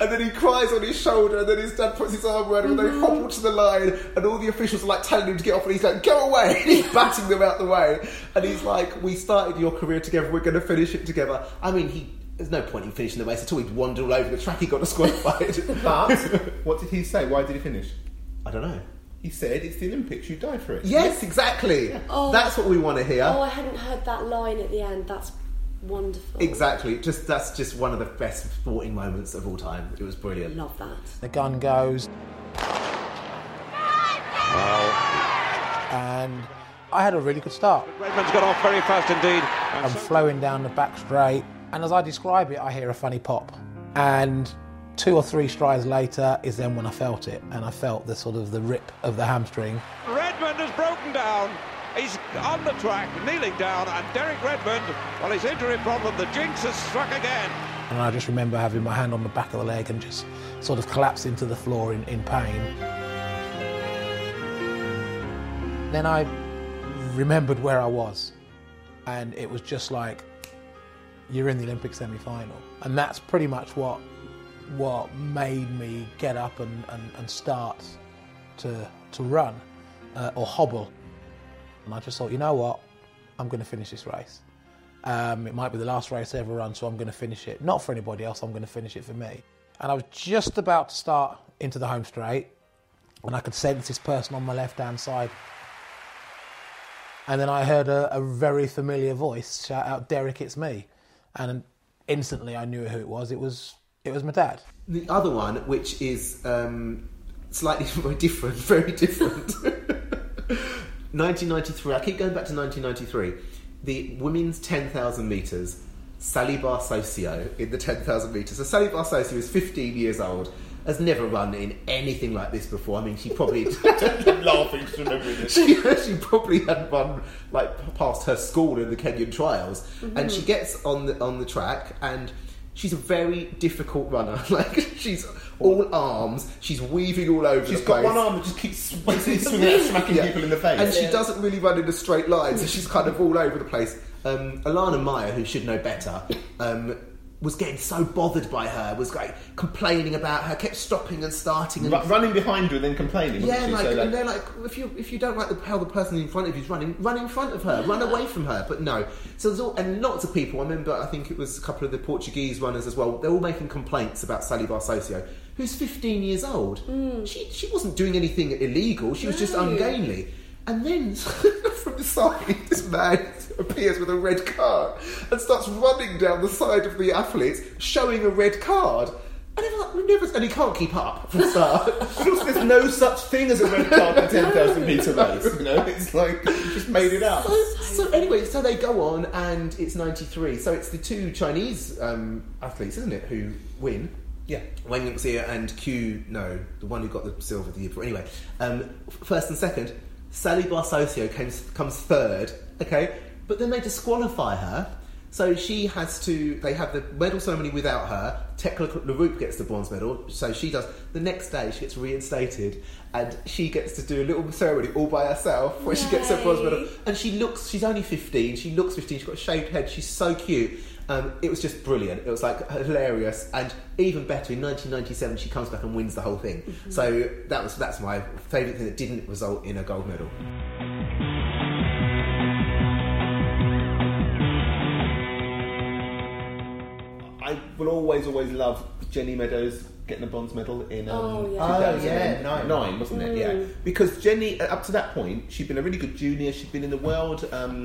It's so magic. And then he cries on his shoulder, and then his dad puts his arm around him, and they mm-hmm. hobble to the line, and all the officials are like telling him to get off, and he's like, "Go away!" And he's batting them out the way, and he's like, "We started your career together. We're going to finish it together." I mean, he. There's no point in finishing the race at all. He'd wandered all over the track. He got disqualified. But what did he say? Why did he finish? I don't know. He said, "It's the Olympics. You die for it." Yes, exactly. Oh. That's what we want to hear. Oh, I hadn't heard that line at the end. That's wonderful. Exactly. Just that's just one of the best sporting moments of all time. It was brilliant. Love that. The gun goes. And I had a really good start. Redmond's got off very fast indeed. I'm flowing down the back straight, and as I describe it, I hear a funny pop. And two or three strides later is then when I felt it, and I felt the sort of the rip of the hamstring. Redmond has broken down. He's on the track, kneeling down, and Derek Redmond, well, his injury problem, the jinx has struck again. And I just remember having my hand on the back of the leg and just sort of collapsing to the floor in, in pain. Then I remembered where I was, and it was just like, you're in the Olympic semi final. And that's pretty much what what made me get up and, and, and start to, to run uh, or hobble. And I just thought, you know what? I'm going to finish this race. Um, it might be the last race I ever run, so I'm going to finish it. Not for anybody else, I'm going to finish it for me. And I was just about to start into the home straight, and I could sense this person on my left hand side. And then I heard a, a very familiar voice shout out, Derek, it's me. And instantly I knew who it was. It was, it was my dad. The other one, which is um, slightly different, very different. 1993. I keep going back to 1993. The women's 10,000 metres. Sally Barsosio in the 10,000 metres. So Sally Barsosio is 15 years old. Has never run in anything like this before. I mean, she probably laughing remembering this. she, she probably hadn't run like past her school in the Kenyan trials, and she mm-hmm. gets on the on the track, and she's a very difficult runner. Like she's all arms, she's weaving all over. She's the got place. one arm that just keeps basically swinging out, smacking Yeah. people in the face. and she doesn't really run in a straight line, so she's kind of all over the place. Um, Elana Meyer, who should know better, um, was getting so bothered by her, was like complaining about her, kept stopping and starting, and Ru- running behind her and then complaining. wasn't yeah, she? like, So, and they're like, if you if you don't like the, how the person in front of you is running, run in front of her, run away from her. But no, so there's all and lots of people. I remember, I think it was a couple of the Portuguese runners as well. They're all making complaints about Sally Barsosio, who's 15 years old. She she wasn't doing anything illegal. She was just ungainly. And then from the side, this man appears with a red card and starts running down the side of the athletes, showing a red card. And, never, and he can't keep up for a start. There's no such thing as a red card in a 10,000 metre race. You know, it's like just made it up. So, so anyway, so they go on, and it's '93. So it's the two Chinese um, athletes, isn't it, who win? Yeah. Wang Junxia and Q. No, the one who got the silver the year before. Anyway, um, first and second, Sally Barsosio comes comes third. Okay, but then they disqualify her. So she has to. They have the medal ceremony without her. Tegla Loroupe gets the bronze medal. So she does. The next day, she gets reinstated, and she gets to do a little ceremony all by herself where she gets her bronze medal. And she looks. She's only fifteen. She looks fifteen. She's got a shaved head. She's so cute. Um, it was just brilliant. It was like hilarious, and even better. In 1997, she comes back and wins the whole thing. So that was that's my favourite thing that didn't result in a gold medal. I will always, always love Jenny Meadows getting a bronze medal in. Um, Oh, yeah. 2009, Oh, yeah, wasn't it? Yeah, because Jenny, uh, up to that point, she'd been a really good junior. She'd been in the world. Um,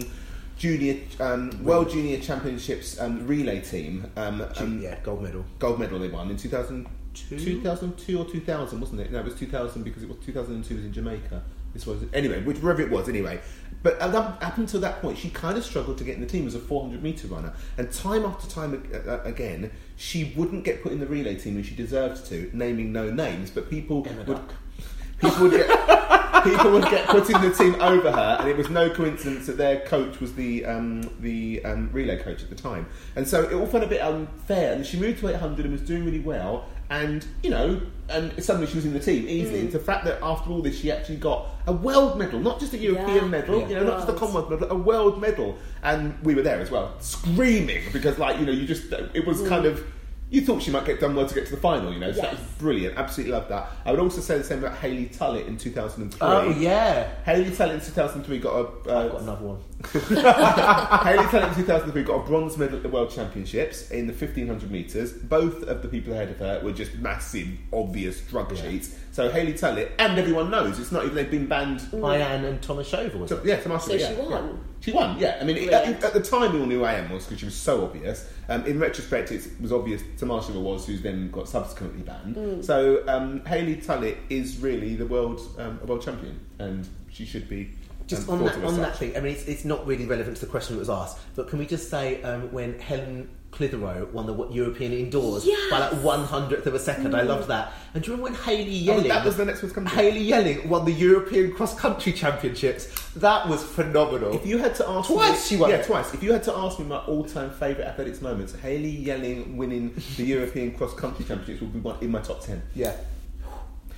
Junior, um, World Junior Championships um, relay team. Um, um, yeah, gold medal. gold medal they won in 2002, 2002 or 2000, wasn't it? No, it was 2000 because it was 2002 was in Jamaica. This was anyway, which wherever it was anyway. But up, until that point, she kind of struggled to get in the team as a 400 meter runner, and time after time uh, again, she wouldn't get put in the relay team, and she deserved to. Naming no names, but people Emma would. Duck. People would get people would get put in the team over her, and it was no coincidence that their coach was the um, the um, relay coach at the time. And so it all felt a bit unfair. And she moved to 800 and was doing really well. And you know, and suddenly she was in the team easily. Mm. It's the fact that after all this, she actually got a world medal, not just a European Yeah. medal, Yeah. you know, not just a. Commonwealth medal, a world medal. And we were there as well, screaming because, like, you know, you just it was kind of. You thought she might get done well to get to the final, you know. So that was brilliant. Absolutely love that. I would also say the same about Hayley Tullett in 2003. Oh yeah, Hayley Tullett in 2003 got a. I've Uh, got another one. Hayley Tullett in 2003 got a bronze medal at the World Championships in the 1500 metres. Both of the people ahead of her were just massive, obvious drug cheats. So Hayley Tullett, and everyone knows, it's not even they've been banned. Ian and Tomashova was So, it? yeah, Tomasha, So yeah, she won? yeah. She won, yeah. I mean, it, at, at the time, we all knew I am was because she was so obvious. Um, in retrospect, it was obvious Tomashova was, who's then got subsequently banned. Mm. So um, Hayley Tullett is really the world um, a world champion, and she should be. Just um, on that, on that thing, I mean, it's, it's not really relevant to the question that was asked, but can we just say um, when Helen Clitheroe won the European indoors by like one hundredth of a second, I mm. loved that. And do you remember when Hayley Oh, Yelling? that was the next one to come to. Yelling won the European cross country championships. That was phenomenal. If you had to ask Twice me, she won yeah, it. twice. If you had to ask me my all-time favourite athletics moments, Hayley Yelling winning the European cross country championships would be one in my top ten. yeah.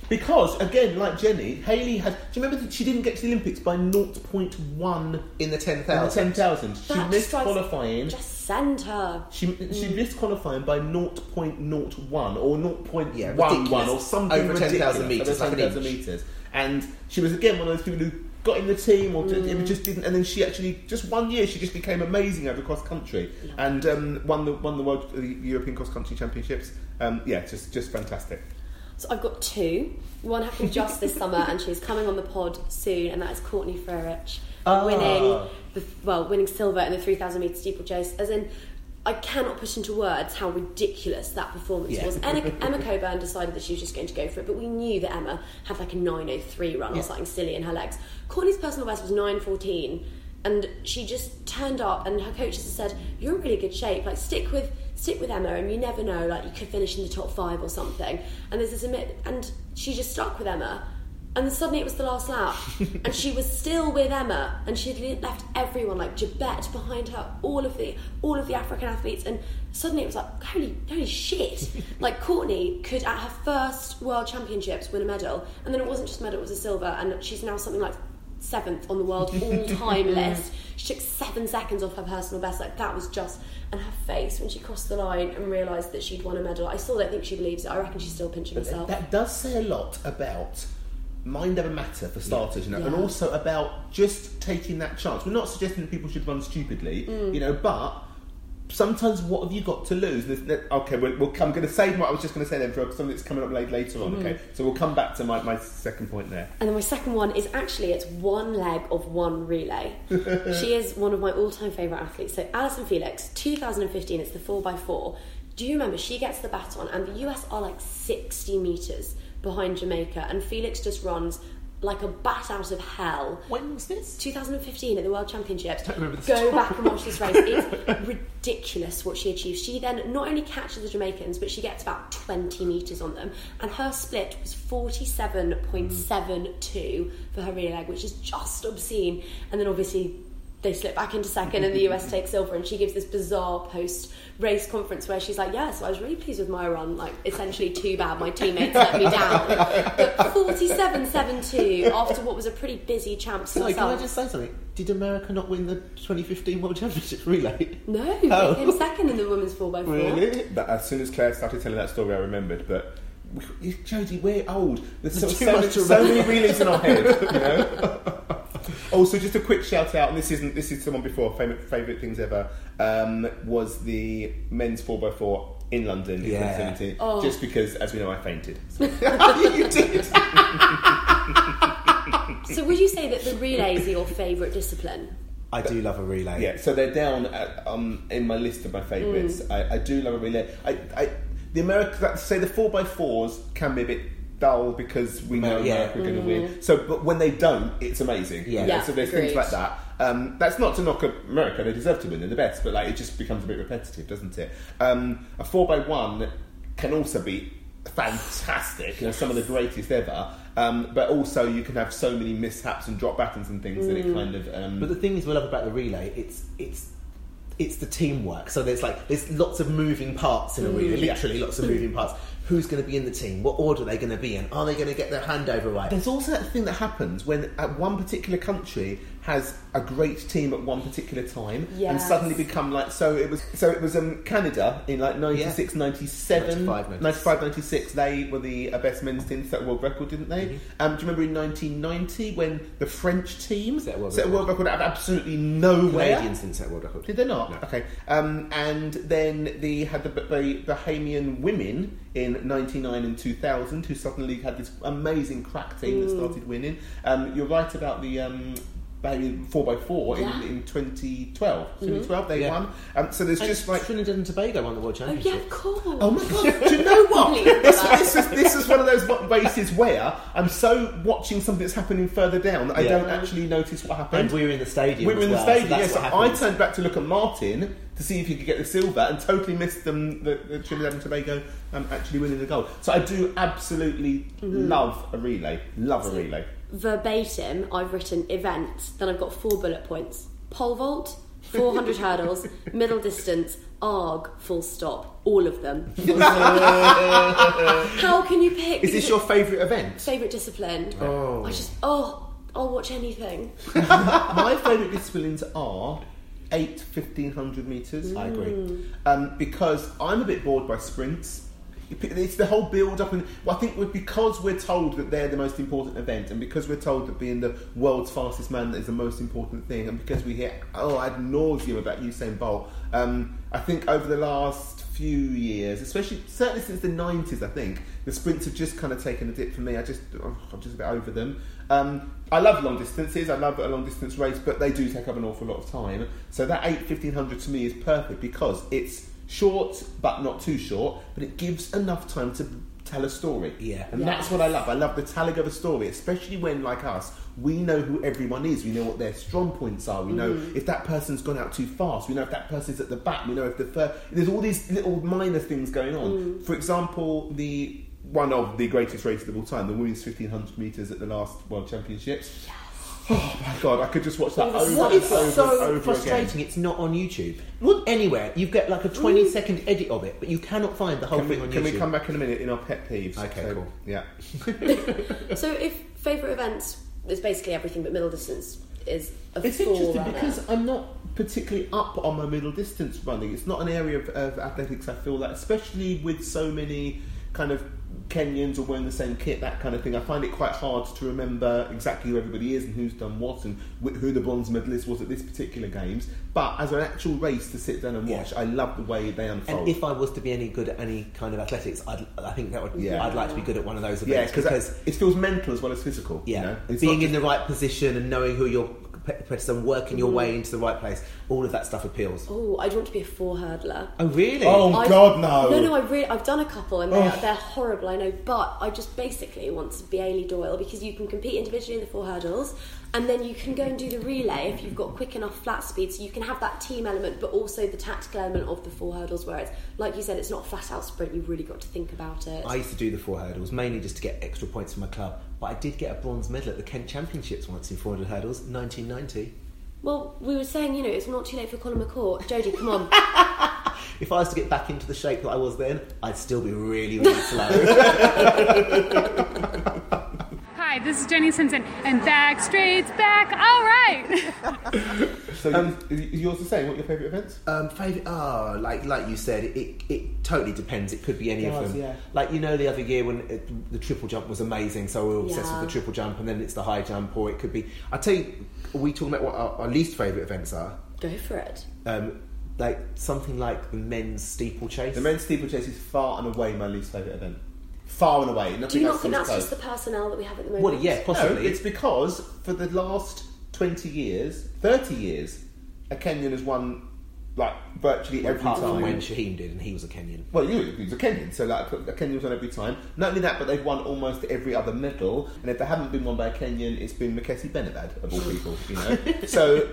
Because again, like Jenny, Haley had. Do you remember that she didn't get to the Olympics by 0.1 In the ten in the thousand. 10,000? She That missed qualifying. Just send her. She, she missed qualifying by 0.01 or 0.11 Yeah, or something Over 10,000 ridiculous, metres, over like an 10,000 inch. metres. And she was again one of those people who got in the team, or it just didn't. And then she actually just one year she just became amazing over cross country and um, won the won the world the European cross country championships. Um, yeah, just just fantastic. So I've got two. One happened just this summer, and she's coming on the pod soon, and that is Courtney Frerichs Ah. winning the well, winning silver in the 3,000 meter steeplechase. As in, I cannot put into words how ridiculous that performance Yeah. was. Emma, Emma Coburn decided that she was just going to go for it, but we knew that Emma had like a 9:03 run or something silly in her legs. Courtney's personal best was 9:14. And she just turned up, and her coaches said, "You're in really good shape. Like stick with stick with Emma, and you never know. Like you could finish in the top five or something." And there's this admit, and she just stuck with Emma. And then suddenly it was the last lap, and she was still with Emma, and she had left everyone like Jebet behind her, all of the all of the African athletes, and suddenly it was like holy holy shit! like Courtney could at her first World Championships win a medal, and then it wasn't just a medal; it was a silver, and she's now something like seventh on the world all-time list. She took seven seconds off her personal best. Like that was just, and her face when she crossed the line and realised that she'd won a medal. I still don't think she believes it. I reckon she's still pinching herself. That does say a lot about mind over matter for starters, you know, and also about just taking that chance. We're not suggesting that people should run stupidly, Mm. you know, but sometimes what have you got to lose? Okay, we'll, we'll come, I'm going to save what I was just going to say then for something that's coming up late, later on. Mm-hmm. Okay, so we'll come back to my, my second point there. And then my second one is actually it's one leg of one relay. she is one of my all-time favourite athletes. So Allyson Felix, 2015, it's the 4x4. Do you remember she gets the baton and the US are like 60 metres behind Jamaica and Felix just runs like a bat out of hell. When was this? 2015 at the World Championships. Don't remember this Go back and watch this race. It's ridiculous what she achieves. She then not only catches the Jamaicans, but she gets about 20 metres on them. And her split was 47.72 for her relay leg, which is just obscene. And then obviously they slip back into second and the US takes silver. And she gives this bizarre post race conference where she's like, Yeah, so I was really pleased with my run. Like, essentially, too bad my teammates let me down. But 47 7 2 after what was a pretty busy champs Sorry, can I just say something? Did America not win the 2015 World Championship relay? No, Oh. they came second in the women's 4x4. really But as soon as Claire started telling that story, I remembered. But we- Jodie, we're old. There's so, Too so, much many, so many relays in our head. You know. Also, just a quick shout out, and this isn't this is someone before favorite favorite things ever. Um, was the men's four x four in London in Yeah. 2017? Oh. Just because, as we know, I fainted. So- you did. So, would you say that the relays are your favourite discipline? I do love a relay. Yeah, so they're down at, um, in my list of my favourites. Mm. I, I do love a relay. I, I, the America, say the four x fours can be a bit dull because we know Yeah. America are going to win. So, but when they don't, it's amazing. Yeah. Mm. Yeah, so there's agreed. things like that. Um, that's not to knock America; they deserve to win. They're the best, but like it just becomes a bit repetitive, doesn't it? Um, a four by one can also be fantastic. You know, some of the greatest ever. Um, but also, you can have so many mishaps and drop battens and things that it kind of. Um, But the thing is, we love about the relay, it's it's it's the teamwork. So there's like there's lots of moving parts in a relay. Yeah. Literally, lots of moving parts. Who's going to be in the team? What order are they going to be in? Are they going to get their handover right? There's also that thing that happens when at one particular country has a great team at one particular time and suddenly become like so it was so it was um, Canada in like 96 97 95, 95 96 they were the uh, best men's team set a world record didn't they Mm-hmm. um, do you remember in 1990 when the French team Set a world set a world record out of absolutely nowhere Canadians didn't set world record. did they not? No. Okay. Um, and then they had the, the Bahamian women in 99 and 2000 who suddenly had this amazing crack team that started winning. Um, you're right about the um, 4x4 Yeah. in, in 2012. 2012 they Yeah. won. Um, so there's And just like. Trinidad and Tobago won the world championship. Oh, championship. yeah, of course. Oh my god! Do you know what? This, this, is, this is one of those races where I'm so watching something that's happening further down that I Yeah. don't actually notice what happened. And we were in the stadium. We were as in the well, stadium, so yes. that's So I turned back to look at Martin to see if he could get the silver and totally missed them, the, the Trinidad and Tobago um, actually winning the gold. So I do absolutely Mm-hmm. love a relay. Love a relay. Verbatim, I've written event, then I've got four bullet points pole vault, 400 hurdles, middle distance, ARG, full stop. All of them. How can you pick? Is this your favourite event? favourite discipline? Oh. I just, oh, I'll watch anything. My favourite disciplines are 8 1500 metres. I agree. Mm. Um, because I'm a bit bored by sprints. It's the whole build up, and well, I think we're, because we're told that they're the most important event, and because we're told that being the world's fastest man is the most important thing, and because we hear oh ad nauseum about Usain Bolt, um, I think over the last few years, especially certainly since the nineties, I think the sprints have just kind of taken a dip for me. I just oh, I'm just a bit over them. Um, I love long distances. I love a long distance race, but they do take up an awful lot of time. So that eight fifteen hundred to me is perfect because it's short but not too short, but it gives enough time to tell a story. Yeah. and that's what I love. I love the telling of a story, especially when, like us, we know who everyone is. We know what their strong points are. We know Mm-hmm. if that person's gone out too fast. We know if that person's at the back. We know if the fir- there's all these little minor things going on. Mm. For example, the one of the greatest races of all time, the women's 1500 meters at the last World Championships. Oh my god, I could just watch that over What and is over so and over frustrating? again. It's not on YouTube. Well, anywhere you get like a mm. 20 second edit of it, but you cannot find the whole Can we, thing on can YouTube. we come back in a minute in our pet peeves? Okay, So, cool. Yeah. So if favourite events is basically everything but middle distance is a It's interesting forerunner. because I'm not particularly up on my middle distance running. It's not an area of, of athletics I feel that, especially with so many kind of Kenyans are wearing the same kit, that kind of thing. I find it quite hard to remember exactly who everybody is and who's done what and wh- who the bronze medalist was at this particular games. But as an actual race to sit down and Yeah. watch, I love the way they unfold. and if I was to be any good at any kind of athletics, I'd, I think that would. Yeah. I'd like to be good at one of those yeah, events because it feels mental as well as physical. yeah, you know? Being in the right position and knowing who your competitors and working your mm. way into the right place, all of that stuff appeals. oh, I'd want to be a four hurdler. Oh, really? Oh, I've- God, no. No, no, I really, I've done a couple and they're, Oh. they're horrible, I know, but I just basically want to be Eilidh Doyle because you can compete individually in the four hurdles and then you can go and do the relay if you've got quick enough flat speed so you can have that team element but also the tactical element of the four hurdles where it's, like you said, it's not a flat out sprint, you've really got to think about it. I used to do the four hurdles mainly just to get extra points for my club, but I did get a bronze medal at the Kent Championships once in 400 hurdles, 1990. Well, we were saying, you know, it's not too late for Colin McCourt. Jodie, come on. If I was to get back into the shape that I was then, I'd still be really, really slow. Hi, this is Jenny Simpson, and Backstraight's back. All right. So you- yours the same. What are your favourite events? Um, favorite? Oh, like like you said, it, it, it totally depends. It could be any It of does, them. yeah. Like you know, the other year when it, the triple jump was amazing, so we were obsessed Yeah. with the triple jump, and then it's the high jump, or it could be. I tell you, are we talking about what our, our least favourite events are? Go for it. Um, like something like the men's steeplechase. The men's steeplechase is far and away my least favourite event. Far and away. Nothing Do you not else think comes that's just the personnel that we have at the moment? Well, yeah, No, possibly. it's because for the last 20 years, 30 years, a Kenyan has won like virtually every apart time. from when Shaheen did, and he was a Kenyan. Well, you he was a Kenyan, so like a Kenyan's on every time. Not only that, but they've won almost every other medal. And if they haven't been won by a Kenyan, it's been Mekhissi-Benabbad of all people, you know. so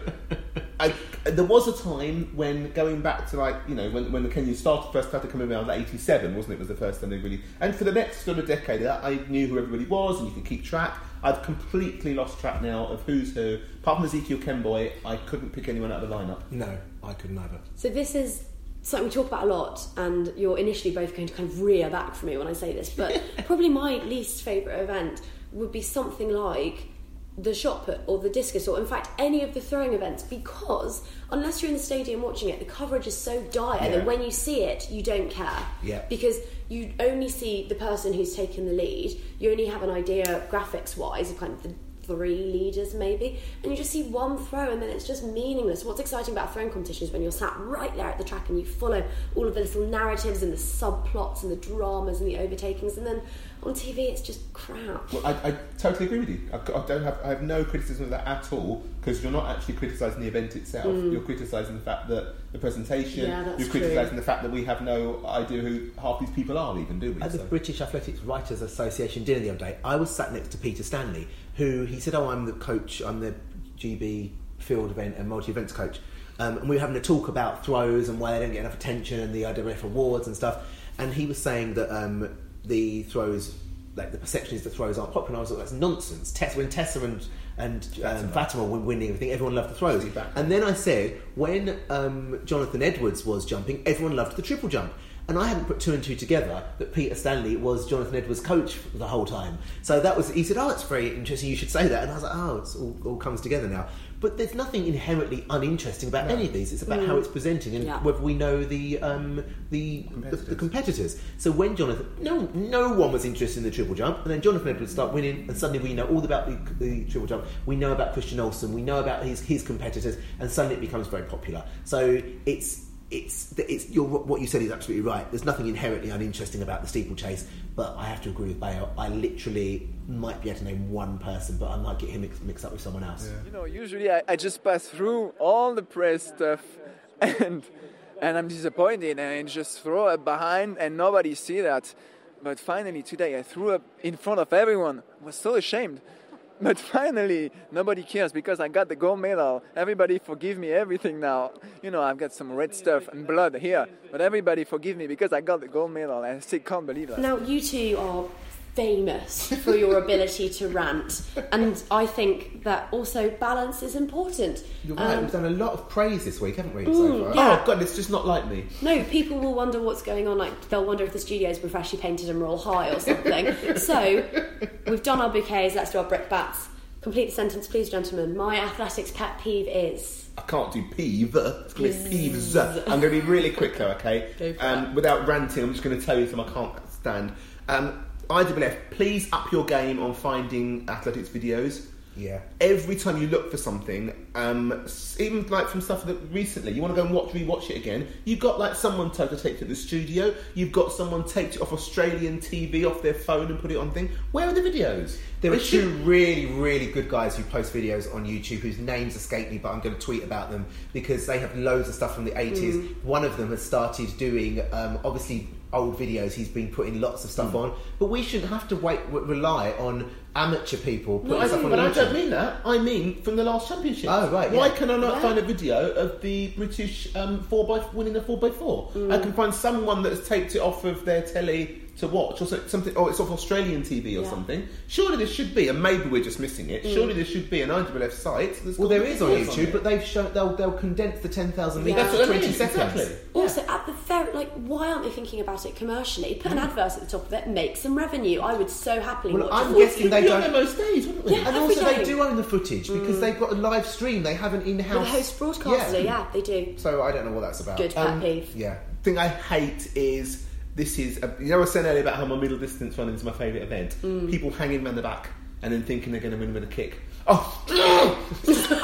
I, there was a time when going back to like you know when, when the Kenyans started first started coming around '87, wasn't it? Was the first time they really and for the next sort of decade, I knew who everybody was, and you could keep track. I've completely lost track now of who's who. Apart from Ezekiel Kemboi, I couldn't pick anyone out of the lineup. No, I couldn't either. So this is something we talk about a lot, and you're initially both going to kind of rear back from me when I say this, but probably my least favourite event would be something like the shot put or the discus or in fact any of the throwing events because unless you're in the stadium watching it the coverage is so dire Yeah. that when you see it you don't care Yeah. because you only see the person who's taken the lead you only have an idea graphics wise of kind of the three leaders maybe and you just see one throw and then it's just meaningless. What's exciting about throwing competitions when you're sat right there at the track and you follow all of the little narratives and the subplots and the dramas and the overtakings and then on tv it's just crap Well, I, I totally agree with you. I, I don't have I have no criticism of that at all because you're not actually criticising the event itself. You're criticising the fact that the presentation. Mm. Yeah, that's you're criticising the fact that we have no idea who half these people are, even do we? At the British Athletics Writers Association dinner the other day, I was sat next to Peter Stanley, who he said, "Oh, I'm the coach. I'm the GB field event and multi events coach." Um, and we were having a talk about throws and why they don't get enough attention and the IAAF awards and stuff. And he was saying that um, the throws, like the perception is the throws aren't popular. And I was like, that's nonsense. Tessa, when Tessa and and um, Fatima were winning everything, everyone loved the throws. And then I said, when um, Jonathan Edwards was jumping, everyone loved the triple jump. And I hadn't put two and two together that Peter Stanley was Jonathan Edwards' coach the whole time. So that was, he said, Oh, it's very interesting, you should say that. And I was like, Oh, it all, all comes together now. But there's nothing inherently uninteresting about any of these. It's about how it's presenting and Yeah. whether we know the um, the, the the competitors. So when Jonathan, no no one was interested in the triple jump, and then Jonathan Edwards start winning, and suddenly we know all about the, the triple jump. We know about Christian Olsson. We know about his his competitors, and suddenly it becomes very popular. So it's. It's, it's you're, what you said is absolutely right. There's nothing inherently uninteresting about the steeplechase, but I have to agree with Bale. I literally might be able to name one person, but I might get him mixed, mixed up with someone else. You know, usually I, I just pass through all the press stuff and and I'm disappointed and I just throw up behind and nobody see that. But finally today I threw up in front of everyone. I was so ashamed. But finally nobody cares because I got the gold medal. Everybody forgive me everything now. You know, I've got some red stuff and blood here. But everybody forgive me because I got the gold medal and I still can't believe that. Now, you two are famous for your ability to rant, and I think that also balance is important. You're right. Um, We've done a lot of praise this week, haven't we? Mm, so yeah. Oh god, it's just not like me. No, people will wonder what's going on. Like they'll wonder if the studio's been freshly painted and royal high or something. so we've done our bouquets. Let's do our brickbats. Complete the sentence, please, gentlemen. My athletics pet peeve is. I can't do peeve. It's going to be peeves. I'm going to be really quick though, okay? Um, without ranting, I'm just going to tell you something I can't stand. Um, IAAF, please up your game on finding athletics videos. Yeah. Every time you look for something, um, even like from stuff that recently, you want to go and watch, rewatch it again. You've got like someone tried to take it to the studio. You've got someone take it off Australian TV off their phone and put it on thing. Where are the videos? There are two really, really good guys who post videos on YouTube whose names escape me, but I'm going to tweet about them because they have loads of stuff from the 80s. Mm. One of them has started doing, um, obviously, old videos. He's been putting lots of stuff Mm. on, but we shouldn't have to wait, w- rely on amateur people putting But, I, stuff on but I don't mean that. I mean from the last championship. Oh, right, Why can I not Yeah. find a video of the British um, four by winning the four by four? I can find someone that has taped it off of their telly to watch, or something, or it's off Australian TV or Yeah. something. Surely there should be, and maybe we're just missing it. Mm. Surely there should be an IAAF site. that's Well, there is on YouTube, it. but they've shown they'll they'll condense the ten thousand Yeah. meters that's to twenty mean. seconds. Exactly. Also, at the very like, why aren't they thinking about it commercially? Put an mm. advert at the top of it, make some revenue. I would so happily Well, watch I'm it. guessing they We'd be on don't. most days, wouldn't we? Yeah. And Every also, they do own the footage because mm. they've got a live stream. They have an in-house The host broadcaster, yeah. they do. So I don't know what that's about. Good pet Um, peeve. Yeah. thing I hate is this is a, you know I was saying earlier about how my middle distance running is my favourite event. Mm. People hanging around the back and then thinking they're going to win with a kick. Oh,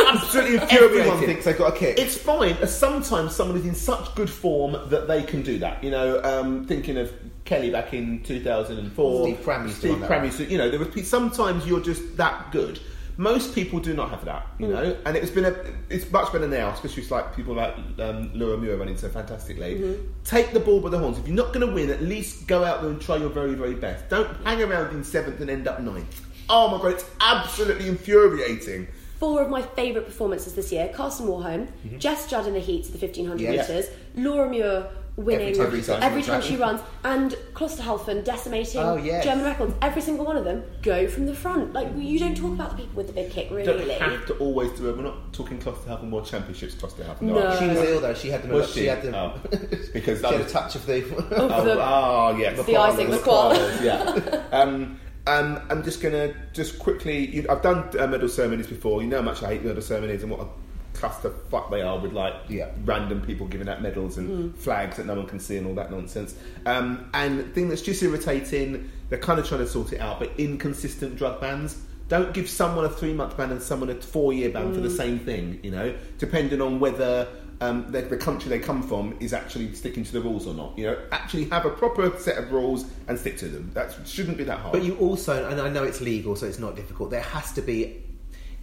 absolutely infuriating. Everyone thinks they've got a kick. It's fine. Sometimes someone is in such good form that they can do that. You know, um, thinking of Kelly back in 2004. Steve Cram used to Steve run that Cram one. used to- You know, there pe- sometimes you're just that good. Most people do not have that, you Mm. know, and it's been a, it's much better now, especially like people like um, Laura Muir running so fantastically. Mm-hmm. Take the ball by the horns. If you're not going to win, at least go out there and try your very, very best. Don't hang around in seventh and end up ninth. Oh my god, it's absolutely infuriating. Four of my favourite performances this year: Karsten Warholm, Jess Judd in the heats of the 1500 Yeah. metres, Laura Muir winning Every time- every time she runs, and Klosterhalfen decimating Oh, yes. German records. Every single one of them go from the front. Like you don't talk about the people with the big kick, really. don't have to always do it. We're not talking Klosterhalfen World Championships Klosterhalfen. No. She was ill though. She had the. She? she? had the. Oh. Because she had a touch of the. Oh, the- oh, yes. the icing, the koalas. yeah. Um, um, I'm just going to just quickly. You, I've done uh, medal ceremonies before. You know how much I hate medal ceremonies and what a cluster fuck they are with like Yeah. random people giving out medals and Mm. flags that no one can see and all that nonsense. Um, and the thing that's just irritating, they're kind of trying to sort it out, but inconsistent drug bans. Don't give someone a three month ban and someone a four year ban Mm. for the same thing, you know, depending on whether um, the, the country they come from is actually sticking to the rules or not. You know, actually have a proper set of rules and stick to them. That shouldn't be that hard. But you also, and I know it's legal, so it's not difficult. There has to be.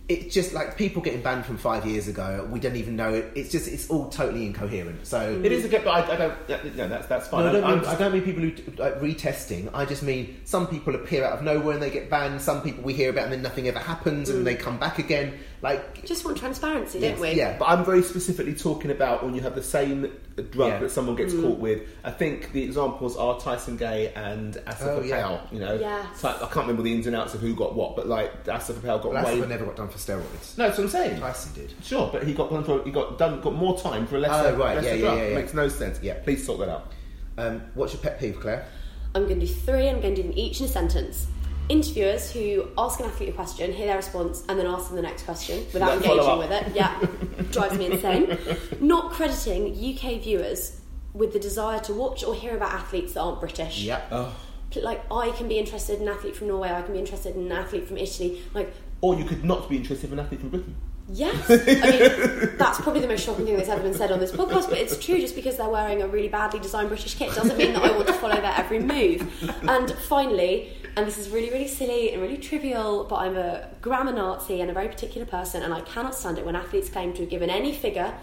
It's just like people getting banned from five years ago. We don't even know it. It's just it's all totally incoherent. So mm. it is a good, but I, I don't. No, that's that's fine. No, I don't, mean, I don't mean people who do, like, retesting. I just mean some people appear out of nowhere and they get banned. Some people we hear about and then nothing ever happens and mm. they come back again. Like Just want transparency, Yes, don't we? yeah. But I'm very specifically talking about when you have the same drug Yeah. that someone Mm. gets caught with. I think the examples are Tyson Gay and Asafa Oh, yeah. Powell. You know, Yes. Ty- I can't remember the ins and outs of who got what, but like Asafa Powell got well, way. Lassiter never got done for steroids. No, that's what I'm saying. Tyson did. Sure, but he got done for, he got done got more time for a lesser, Oh, right, lesser yeah, yeah, drug. yeah, yeah. Makes no sense. Yeah. please sort that out. Um, what's your pet peeve, Claire? I'm going to do three. I'm going to do them each in a sentence. Interviewers who ask an athlete a question, hear their response, and then ask them the next question without Then engaging with it. Yeah, drives me insane. Not crediting UK viewers with the desire to watch or hear about athletes that aren't British. Yep. Oh. Like I can be interested in an athlete from Norway, I can be interested in an athlete from Italy. Like Or you could not be interested in an athlete from Britain. Yes. I mean, that's probably the most shocking thing that's ever been said on this podcast, but it's true just because they're wearing a really badly designed British kit doesn't mean that I want to follow their every move. And finally, and this is really, really silly and really trivial, but I'm a grammar Nazi and a very particular person, and I cannot stand it when athletes claim to have given any figure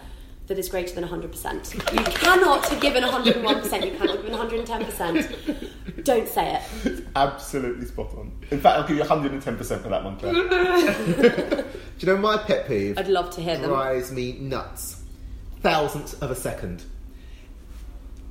that is greater than 100%. You cannot have given 101%, you cannot have given 110%. Don't say it. Absolutely spot on. In fact, I'll give you 110% for that one, Claire. Do you know my pet peeve? I'd love to hear them. drives me nuts. Thousandth of a second.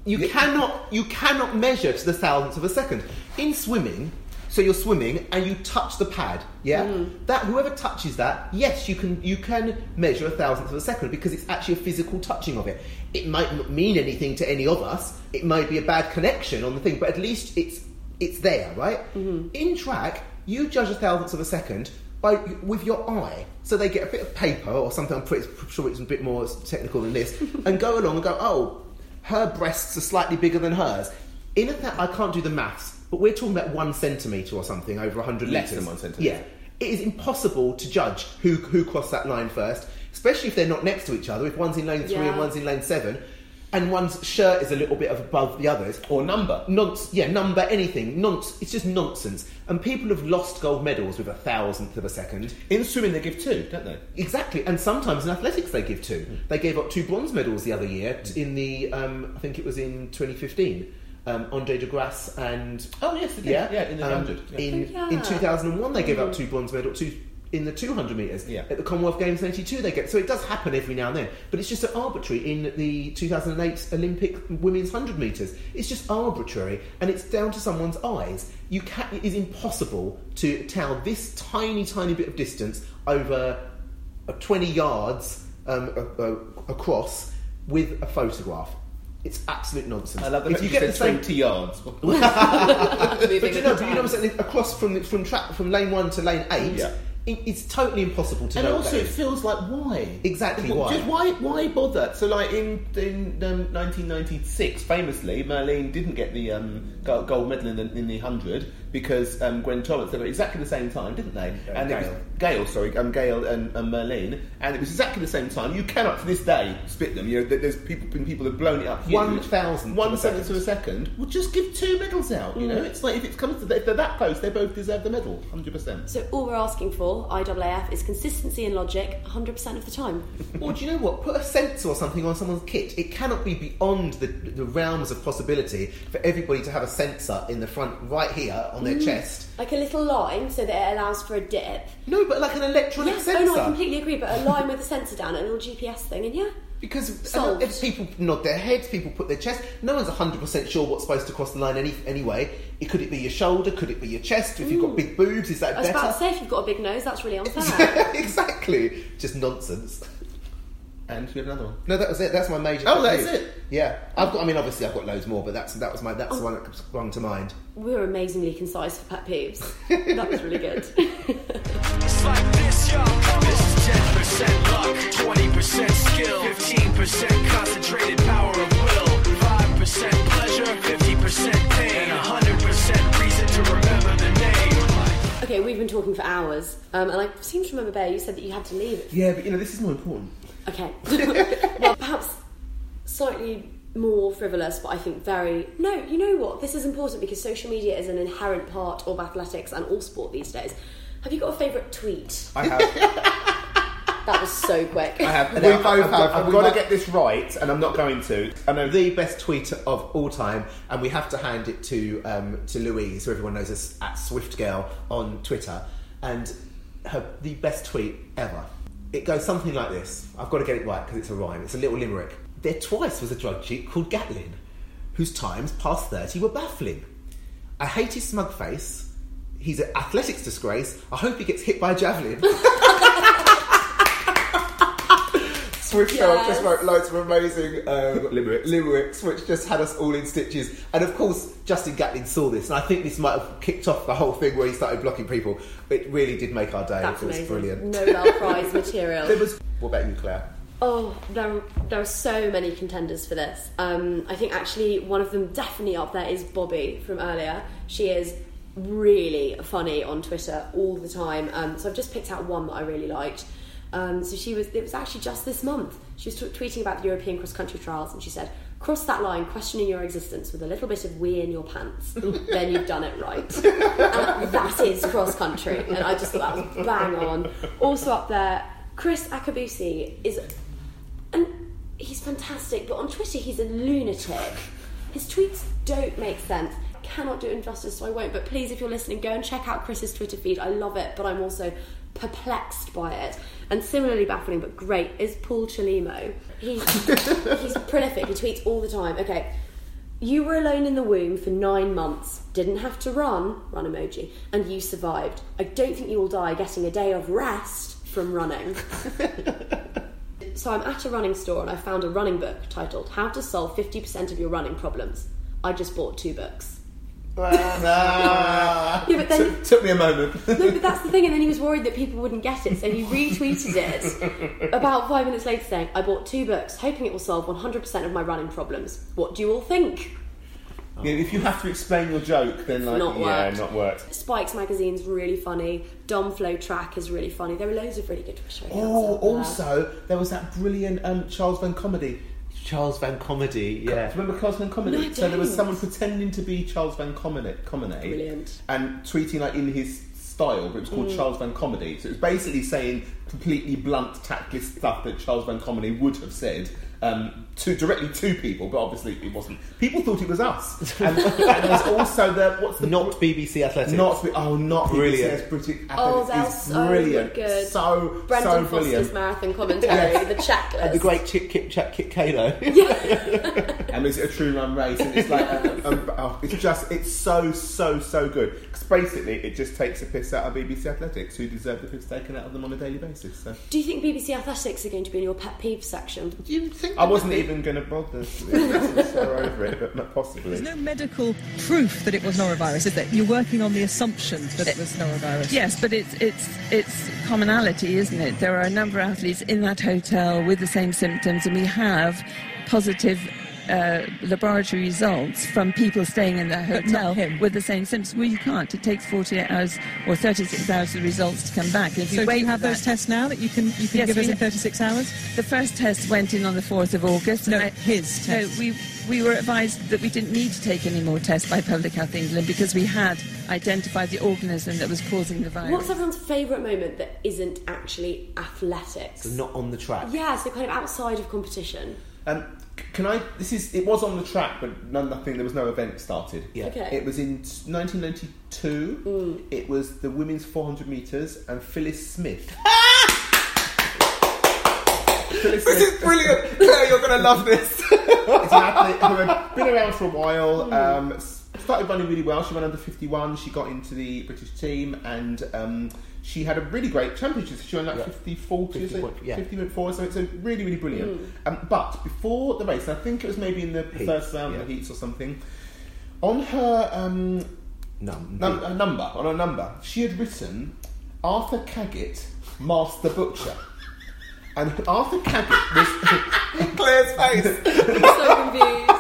You cannot you cannot measure to the thousandth of a second. In swimming, so you're swimming and you touch the pad, yeah? Mm. That whoever touches that, yes, you can you can measure a thousandth of a second because it's actually a physical touching of it. It might not mean anything to any of us. It might be a bad connection on the thing, but at least it's it's there, right? Mm-hmm. In track, you judge a thousandth of a second by with your eye. So they get a bit of paper or something. I'm pretty sure it's a bit more technical than this, and go along and go, oh, her breasts are slightly bigger than hers. In a th- I can't do the maths, but we're talking about one centimetre or something over 100 Less metres. than one centimetre. Yeah. It is impossible to judge who, who crossed that line first, especially if they're not next to each other. If one's in lane three Yeah. and one's in lane seven, and one's shirt is a little bit above the others. Or number. Nonce, yeah, number, anything. Nonce, it's just nonsense. And people have lost gold medals with a thousandth of a second. In swimming, they give two, don't they? Exactly, and sometimes in athletics they give two. They gave up two bronze medals the other year in the, um, I think it was in 2015. Um, Andre de Grasse and Oh, yes, they did. yeah, Yeah, in the um, 100. Yeah. In Oh, in 2001 they gave up two bronze medals, two in the 200 meters. Yeah. At the Commonwealth Games in 82 they get. So it does happen every now and then, but it's just arbitrary in the 2008 Olympic women's 100 meters. It's just arbitrary, and it's down to someone's eyes. You can, it is impossible to tell this tiny, tiny bit of distance over uh, 20 yards um, a- a- across with a photograph. It's absolute nonsense. I love the if you get the same 20 yards. but you know, but you know what I'm saying? Across from from track from lane one to lane eight, Yeah. it, it's totally impossible to and know. And also, it feels like why? Exactly why. Just why? Why bother? So, like in in um, 1996, famously, Merlene didn't get the um, gold, gold medal in the in the hundred because um, Gwen Torrence they were exactly the same time, didn't they? Uh, and it was Gail. Gail, sorry, um, Gail and, and Merlene, and it was exactly the same time. You cannot to this day spit them. You know, there's people been people have blown it up. huge. One thousandth one of a seventh of a second. Well, just give two medals out. You know, Mm. it's like if it comes to if they're that close, they both deserve the medal, hundred percent. So all we're asking for, IAAF, is consistency and logic 100% of the time. Or do you know what? Put a sensor or something on someone's kit. It cannot be beyond the, the realms of possibility for everybody to have a sensor in the front, right here on Mm. their chest. Like a little line so that it allows for a dip. No, but like an electronic Yes, sensor. oh no, I completely agree, but a line with a sensor down, a little GPS thing, and yeah. Because if people nod their heads, people put their chest. No one's hundred percent sure what's supposed to cross the line any, anyway. It could it be your shoulder? Could it be your chest? If you've got big boobs, is that Mm. I was better? about to say, if you've got a big nose, that's really unfair. exactly. Just nonsense. And we have another one. No, that was it. That's my major. Oh, that's it? Yeah, I've got. I mean, obviously, I've got loads more, but that's that was my that's the one that sprung to mind. we were amazingly concise for pet peeves. that was really good. It's like this, y'all. This is 10% luck, 20% skill, 15% concentrated power of will, 5% pleasure, 50% pain, and 100% reason to remember the name. okay, we've been talking for hours, um, and I seem to remember, Bear, you said that you had to leave. Yeah, but you know this is more important. Okay. well, perhaps slightly more frivolous, but I think very. No, you know what? This is important because social media is an inherent part of athletics and all sport these days. Have you got a favourite tweet? I have. That was so quick. I have. we both I've have, got, and I've got to get this right, and I'm not going to. I know The best tweet of all time, and we have to hand it to um, to Louise, who everyone knows as at Swift Girl on Twitter, and her the best tweet ever. It goes something like this. I've got to get it right because it's a rhyme. It's a little limerick. There twice was a drug cheat called Gatlin, whose times past thirty were baffling. I hate his smug face. He's an athletics disgrace. I hope he gets hit by a javelin. Swiftel Yes. just wrote loads of amazing um, limericks. limericks, which just had us all in stitches. And of course, Justin Gatlin saw this, and I think this might have kicked off the whole thing where he started blocking people. It really did make our day. That's it was amazing. brilliant. Nobel Prize material. It was. What about you, Claire? Oh, there, there are so many contenders for this. Um, I think actually one of them definitely up there is Bobby from earlier. She is really funny on Twitter all the time. Um, so I've just picked out one that I really liked. Um, so she was. It was actually just this month. She was t- tweeting about the European cross country trials, and she said, "Cross that line, questioning your existence with a little bit of wee in your pants. then you've done it right." and that is cross country, and I just thought that was bang on. Also up there, Kriss Akabusi is and he's fantastic, but on Twitter he's a lunatic. His tweets don't make sense. Cannot do it justice, so I won't. But please, if you're listening, go and check out Kriss's Twitter feed. I love it, but I'm also perplexed by it. And similarly baffling, but great, is Paul Chelimo. He's, he's prolific. He tweets all the time. Okay, you were alone in the womb for nine months, didn't have to run, run emoji, and you survived. I don't think you will die getting a day of rest from running. so I'm at a running store and I found a running book titled How to Solve 50% of Your Running Problems. I just bought two books. Ah. Yeah, but then- took, took me a moment. No, but that's the thing, and then he was worried that people wouldn't get it, so he retweeted it about five minutes later saying, I bought two books, hoping it will solve 100% of my running problems. What do you all think? Yeah, if you have to explain your joke, then like Not yeah, worked. not worked. Spikes magazine's really funny. Dom Flow Track is really funny. There are loads of really good accounts. Oh, out there. also there was that brilliant um, Charles van Commenee. Charles van Commenee, yeah. Do you remember Charles van Commenee? No, so there was someone pretending to be Charles van Commenee, Comedy Brilliant. and tweeting like in his style, but it was called Mm. Charles Van Comedy. So it was basically saying completely blunt, tactless stuff that Charles van Commenee would have said um, to directly to people, but obviously it wasn't. People thought it was us. And, and there's also the what's the Not BBC Athletics. not oh not Brilliant. BBC's British Oh, Athletics they're is so brilliant, good. so Brendan so Foster's brilliant. marathon commentary, the checklist. And the great Chip Kip Chat Kit Kano. and it's a true run race, and it's like um, um, oh, it's just it's so so so good because basically it just takes a piss out of BBC Athletics, who deserve the piss taken out of them on a daily basis. So Do you think BBC Athletics are going to be in your pet peeve section? Do you think I wasn't even going to bother. so over it, but possibly. There's no medical proof that it was norovirus, is there? You're working on the assumption that it was norovirus. Yes, but it's it's it's commonality, isn't it? There are a number of athletes in that hotel with the same symptoms, and we have positive. Uh, laboratory results from people staying in the hotel with the same symptoms. Well, you can't. It takes 48 hours or 36 hours for the results to come back. If So do you have those that- tests now that you can you can Yes, give us in 36 hours? The first test went in on the 4th of August. No, and I- his No, we, we were advised that we didn't need to take any more tests by Public Health England because we had identified the organism that was causing the virus. What's everyone's favourite moment that isn't actually athletics? Not on the track. Yeah, so kind of outside of competition. Um, c- can I? This is. It was on the track, but none, nothing. There was no event started. Yeah. Okay. It was in 1992. It was the women's 400 meters, and Phyllis Smith. Phyllis This Smith is brilliant. Claire, you're going to love this. is an athlete who had been around for a while. Um, started running really well. She ran under 51. She got into the British team, and um, she had a really great championship. She won like Yeah. 50 40, 50 point- yeah. 50 minute four. So it's a really, really brilliant. Um, but before the race, I think it was maybe in the Heats, first round yeah. of the heats or something. On her um, Num- num- a number, on a number, she had written Arthur Caggett, Master Butcher. And Arthur Caggett was Claire's face. so confused.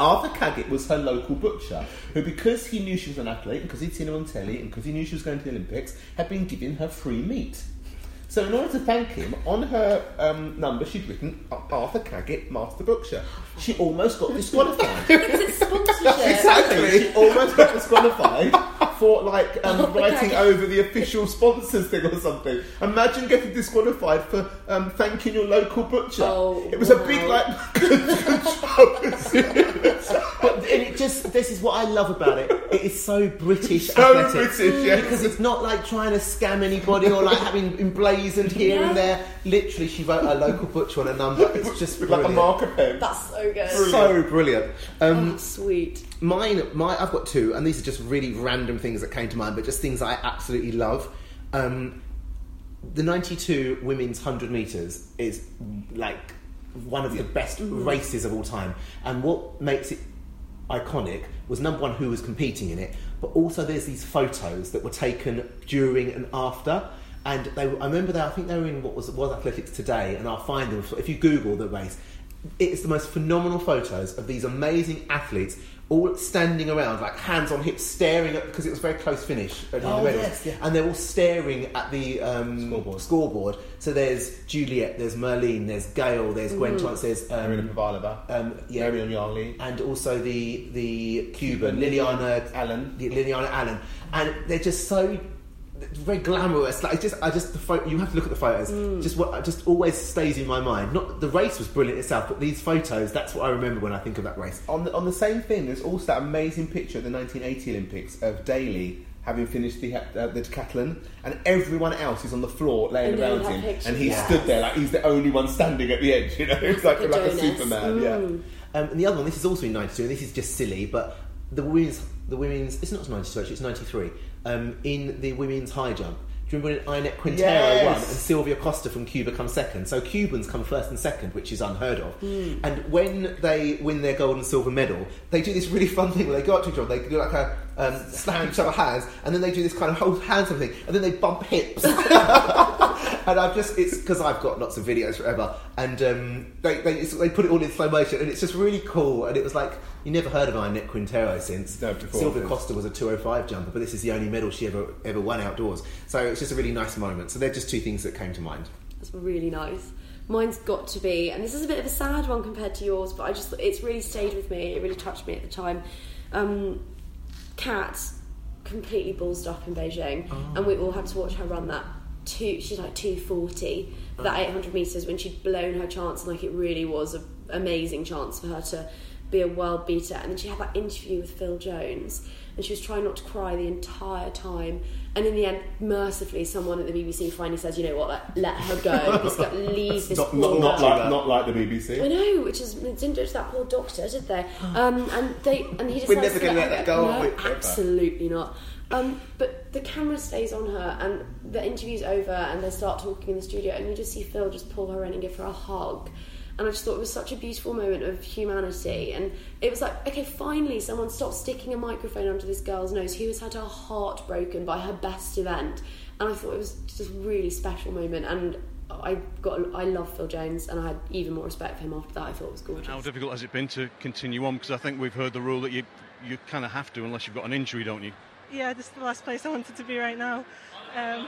Arthur Caggett was her local butcher, who, because he knew she was an athlete, and because he'd seen her on telly, and because he knew she was going to the Olympics, had been giving her free meat. So, in order to thank him, on her um, number she'd written Arthur Caggett, Master Butcher. She almost got disqualified. It's sponsorship. Exactly. She almost got disqualified for like um, Oh, writing okay. over the official sponsors thing or something. Imagine getting disqualified for um, thanking your local butcher. Oh, it was a wow. big like good, good. But and it just this is what I love about it. It is so British So athletics. British, yes. Because it's not like trying to scam anybody or like having emblazoned here and there. Literally, she wrote a local butcher on a number. It's just with like a brilliant. marker pen. That's so good. So brilliant. Um, Oh, sweet. Mine, my, I've got two, and these are just really random things that came to mind, but just things I absolutely love. Um, the 92 women's 100 meters is like one of the best Mhm. races of all time. And what makes it iconic was number one, who was competing in it, but also there's these photos that were taken during and after. And they, I remember that I think they were in what was World Athletics today, and I'll find them if you Google the race. It's the most phenomenal photos of these amazing athletes all standing around, like hands on hips, staring at because it was a very close finish at Oh, the medals, yes, yeah. and they're all staring at the um, scoreboard. So there's Juliet, there's Merlene, there's Gail, there's Gwen. Thomas, there's um, Marina Pavalova, um, yeah, Marion Yarley. and also the the Cuban Cuban, Liliana Allen. Liliana Allen, and they're just so very glamorous. Like it's just, I just the photo. You have to look at the photos. Mm. Just what just always stays in my mind. Not the race was brilliant itself, but these photos. That's what I remember when I think of that race. On the, on the same thing, there's also that amazing picture at the 1980 Olympics of Daley having finished the, uh, the decathlon, and everyone else is on the floor laying And they all around him, pictures. and he Yes. stood there like he's the only one standing at the edge. You know, it's like, like a Adonis. Superman. Yeah. Mm. Um, and the other one, this is also in '92, this is just silly, but the women's, the women's, it's not '92 actually, it's '93. Um, in the women's high jump, do you remember when Inette Quintero Yes. won and Silvia Costa from Cuba come second? So Cubans come first and second, which is unheard of. And when they win their gold and silver medal, they do this really fun thing where they go up to each other, they do like a um, slap each other hands, and then they do this kind of hold hands thing, and then they bump hips. and I've just it's because I've got lots of videos forever, and um, they they, it's, they put it all in slow motion, and it's just really cool. And it was like you never heard of Ioamnet Quintero since No, before Silvia. Costa was a 205 jumper, but this is the only medal she ever ever won outdoors. So it's just a really nice moment. So they're just two things that came to mind. That's really nice. Mine's got to be, and this is a bit of a sad one compared to yours, but I just it's really stayed with me. It really touched me at the time. Um, Kat completely ballsed up in Beijing, Oh. and we all had to watch her run that two. She's like two forty for that Oh. eight hundred meters when she'd blown her chance, and like it really was an amazing chance for her to be a world beater. And then she had that interview with Phil Jones, and she was trying not to cry the entire time. And in the end, mercifully, someone at the BBC finally says, "You know what? Like, let her go. This guy, leave this Not, poor not, not girl." like not like the BBC. I know, which is it didn't do it to that poor doctor, did they? Um, and they and he just We're never gonna let that go, No, are we? Ever. absolutely not. Um, but the camera stays on her, and the interview's over, and they start talking in the studio, and you just see Phil just pull her in and give her a hug. And I just thought it was such a beautiful moment of humanity. And it was like, okay, finally, someone stopped sticking a microphone under this girl's nose who has had her heart broken by her best event. And I thought it was just a really special moment. And I got, I love Phil Jones, and I had even more respect for him after that. I thought it was gorgeous. How difficult has it been to continue on? Because I think we've heard the rule that you you kind of have to unless you've got an injury, don't you? Yeah, this is the last place I wanted to be right now. Um,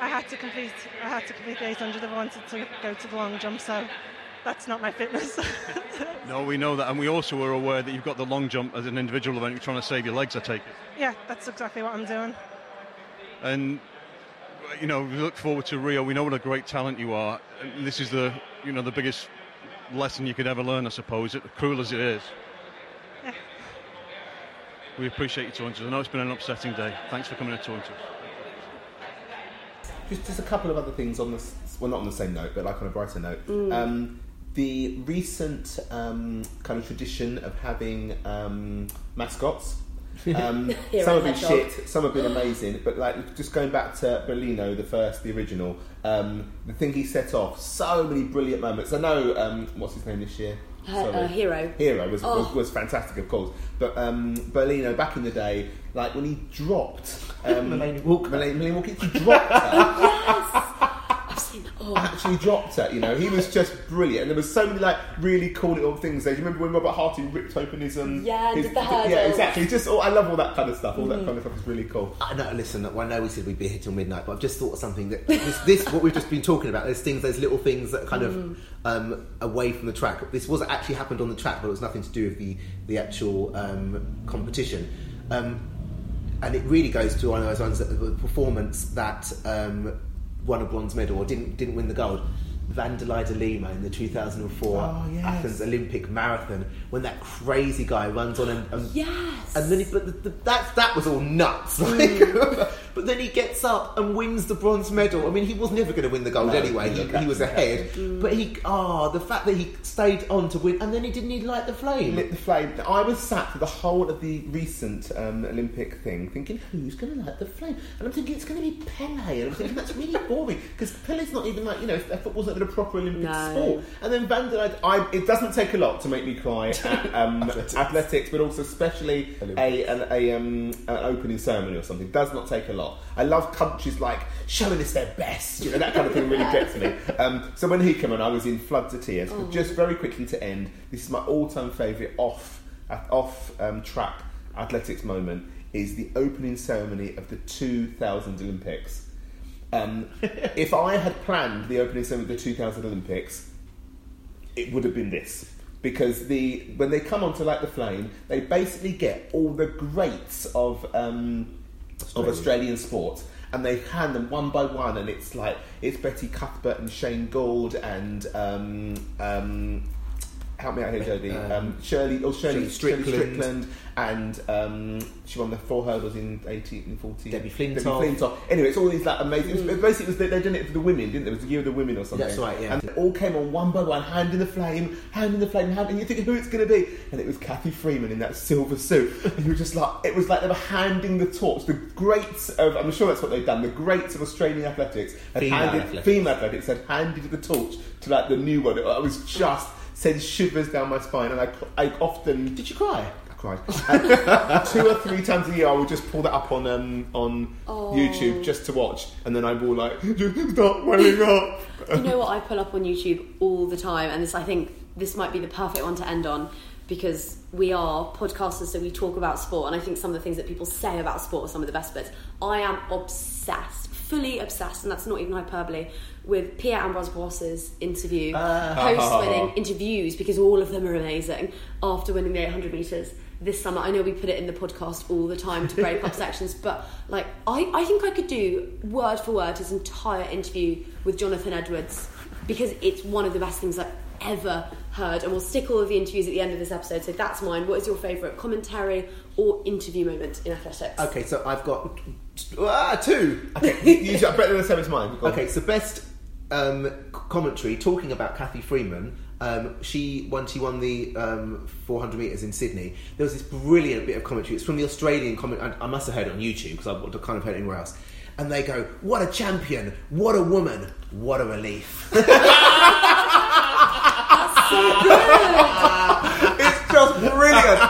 I had to complete. I had to complete the 800 I wanted to go to the long jump. So that's not my fitness. No, we know that, and we also were aware that you've got the long jump as an individual event. You're trying to save your legs, I take it. yeah, that's exactly what I'm doing. And you know, we look forward to Rio. We know what a great talent you are. This is the you know the biggest lesson you could ever learn, I suppose. It, cruel as it is. Yeah. We appreciate you talking to us. I know it's been an upsetting day. Thanks for coming and talking to us. Just, just a couple of other things on this. Well, not on the same note, but like on a brighter note. Mm. Um, the recent um, kind of tradition of having um, mascots. Um, Hero some have been shit, some have been amazing, but like just going back to Berlino, the first, the original, um, the thing he set off, so many brilliant moments. I know um, what's his name this year. Uh, uh, Hero. Hero was, Oh. was was fantastic, of course. But um, Berlino back in the day, like when he dropped um, Melaine Walker. Melaine, Melaine Walker, he dropped her. I've that. Oh, Actually dropped her, you know. He was just brilliant, and there was so many like really cool little things. there. Do you remember when Robert Harting ripped open his um? Yeah, his, did the yeah, exactly. Just all, I love all that kind of stuff. All that Mm. kind of stuff is really cool. I know, listen, I know we said we'd be here till midnight, but I've just thought of something that this, this what we've just been talking about, those things, those little things that kind Mm. of um, away from the track. This was actually happened on the track, but it was nothing to do with the, the actual um, competition. Um, and it really goes to one of those ones that the performance that um, won a bronze medal or didn't didn't win the gold. Vanderlei de Lima in the 2004 Oh, yes. Athens Olympic Marathon when that crazy guy runs on and, and yes. and then he, but the, the, that that was all nuts. Mm. But then he gets up and wins the bronze medal. I mean, he was never going to win the gold No, anyway. he He, was ahead. Mm. But he, ah, the fact that he stayed on to win, and then he didn't even light the flame. lit the flame. I was sat for the whole of the recent um, Olympic thing, thinking, who's going to light the flame? And I'm thinking it's going to be Pele, and I'm thinking that's really boring because Pele's not even like you know, football's not a proper Olympic No. sport. And then Vanderlei, I, it doesn't take a lot to make me cry at um, athletics. but also especially a, an, a um, an opening ceremony or something. Does not take a lot. I love countries like showing us their best. You know that kind of thing really gets me. Um, so when he came on, I was in floods of tears. Oh. But just very quickly to end, this is my all-time favourite off off um, track athletics moment is the opening ceremony of the 2000 Olympics. Um, if I had planned the opening ceremony of the 2000 Olympics, it would have been this. Because the when they come onto Light the Flame, they basically get all the greats of um, of Australian sports and they hand them one by one, and it's like it's Betty Cuthbert and Shane Gould and um, um, help me out here, Jodie. Um, Um, Shirley, oh Shirley, Shirley Shirley Strickland. Strickland, and um, she won the four hurdles in 1840. Debbie Flintoff. Debbie Flintoff. Anyway, it's all these like amazing. Was, basically, it was, they, they done it for the women, didn't they? It was the year of the women or something. That's right, yeah. And they all came on one by one, hand in the flame, hand in the flame, hand, and you think who it's going to be, and it was Cathy Freeman in that silver suit. And you were just like, it was like they were handing the torch. The greats of, I'm sure that's what they've done. The greats of Australian athletics had Female handed, athletics. female athletics had handed the torch to like the new one. It was just sent shivers down my spine, and I, I often Did you cry? I cried. And two or three times a year, I would just pull that up on um, on Oh. YouTube just to watch, and then I will like just start welling up. you know what I pull up on YouTube all the time, and this I think this might be the perfect one to end on because we are podcasters, so we talk about sport, and I think some of the things that people say about sport are some of the best bits. I am obsessed, fully obsessed, and that's not even hyperbole. With Pierre Ambroise Bosse's interview, ah. post winning interviews, because all of them are amazing after winning the 800 metres this summer. I know we put it in the podcast all the time to break up sections, but like I, I think I could do word for word his entire interview with Jonathan Edwards because it's one of the best things I've ever heard. And we'll stick all of the interviews at the end of this episode. So that's mine. What is your favourite commentary or interview moment in athletics? Okay, so I've got ah, two. Okay, you, you, I bet the same as mine. Go on. Okay, so best um, commentary talking about Cathy Freeman. Um, she when she won the um, 400 meters in Sydney, there was this brilliant bit of commentary. It's from the Australian comment. I, I must have heard it on YouTube because I would have kind of heard it anywhere else. And they go, "What a champion! What a woman! What a relief!" it's just brilliant.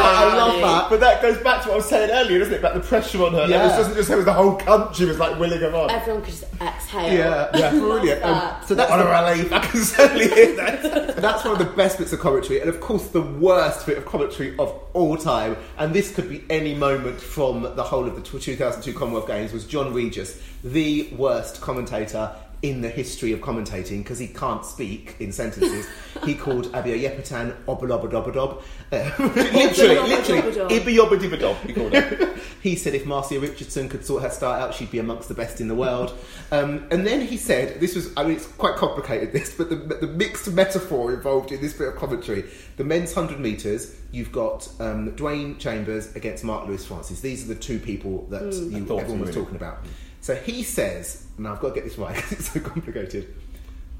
I love that. But that goes back to what I was saying earlier, doesn't it? About the pressure on her. Yeah. It wasn't just her; it was the whole country was like willing her on. Everyone could just exhale. Yeah, yeah, brilliant. Love Um, that. so that's What a the- relief! I can certainly hear that. That's one of the best bits of commentary, and of course, the worst bit of commentary of all time. And this could be any moment from the whole of the 2002 Commonwealth Games. Was John Regis the worst commentator in the history of commentating because he can't speak in sentences? he called Abi Oyepitan obalobadobadob. Uh, literally, literally, Obalobadobadob. Ibby yobba dibba dob, he called it. he said if Marcia Richardson could sort her start out, she'd be amongst the best in the world. Um, and then he said, this was, I mean, it's quite complicated, this, but the, the mixed metaphor involved in this bit of commentary. The men's 100 metres, you've got um, Dwain Chambers against Mark Lewis Francis. These are the two people that you, everyone was really. talking about. So he says, and I've got to get this right because it's so complicated.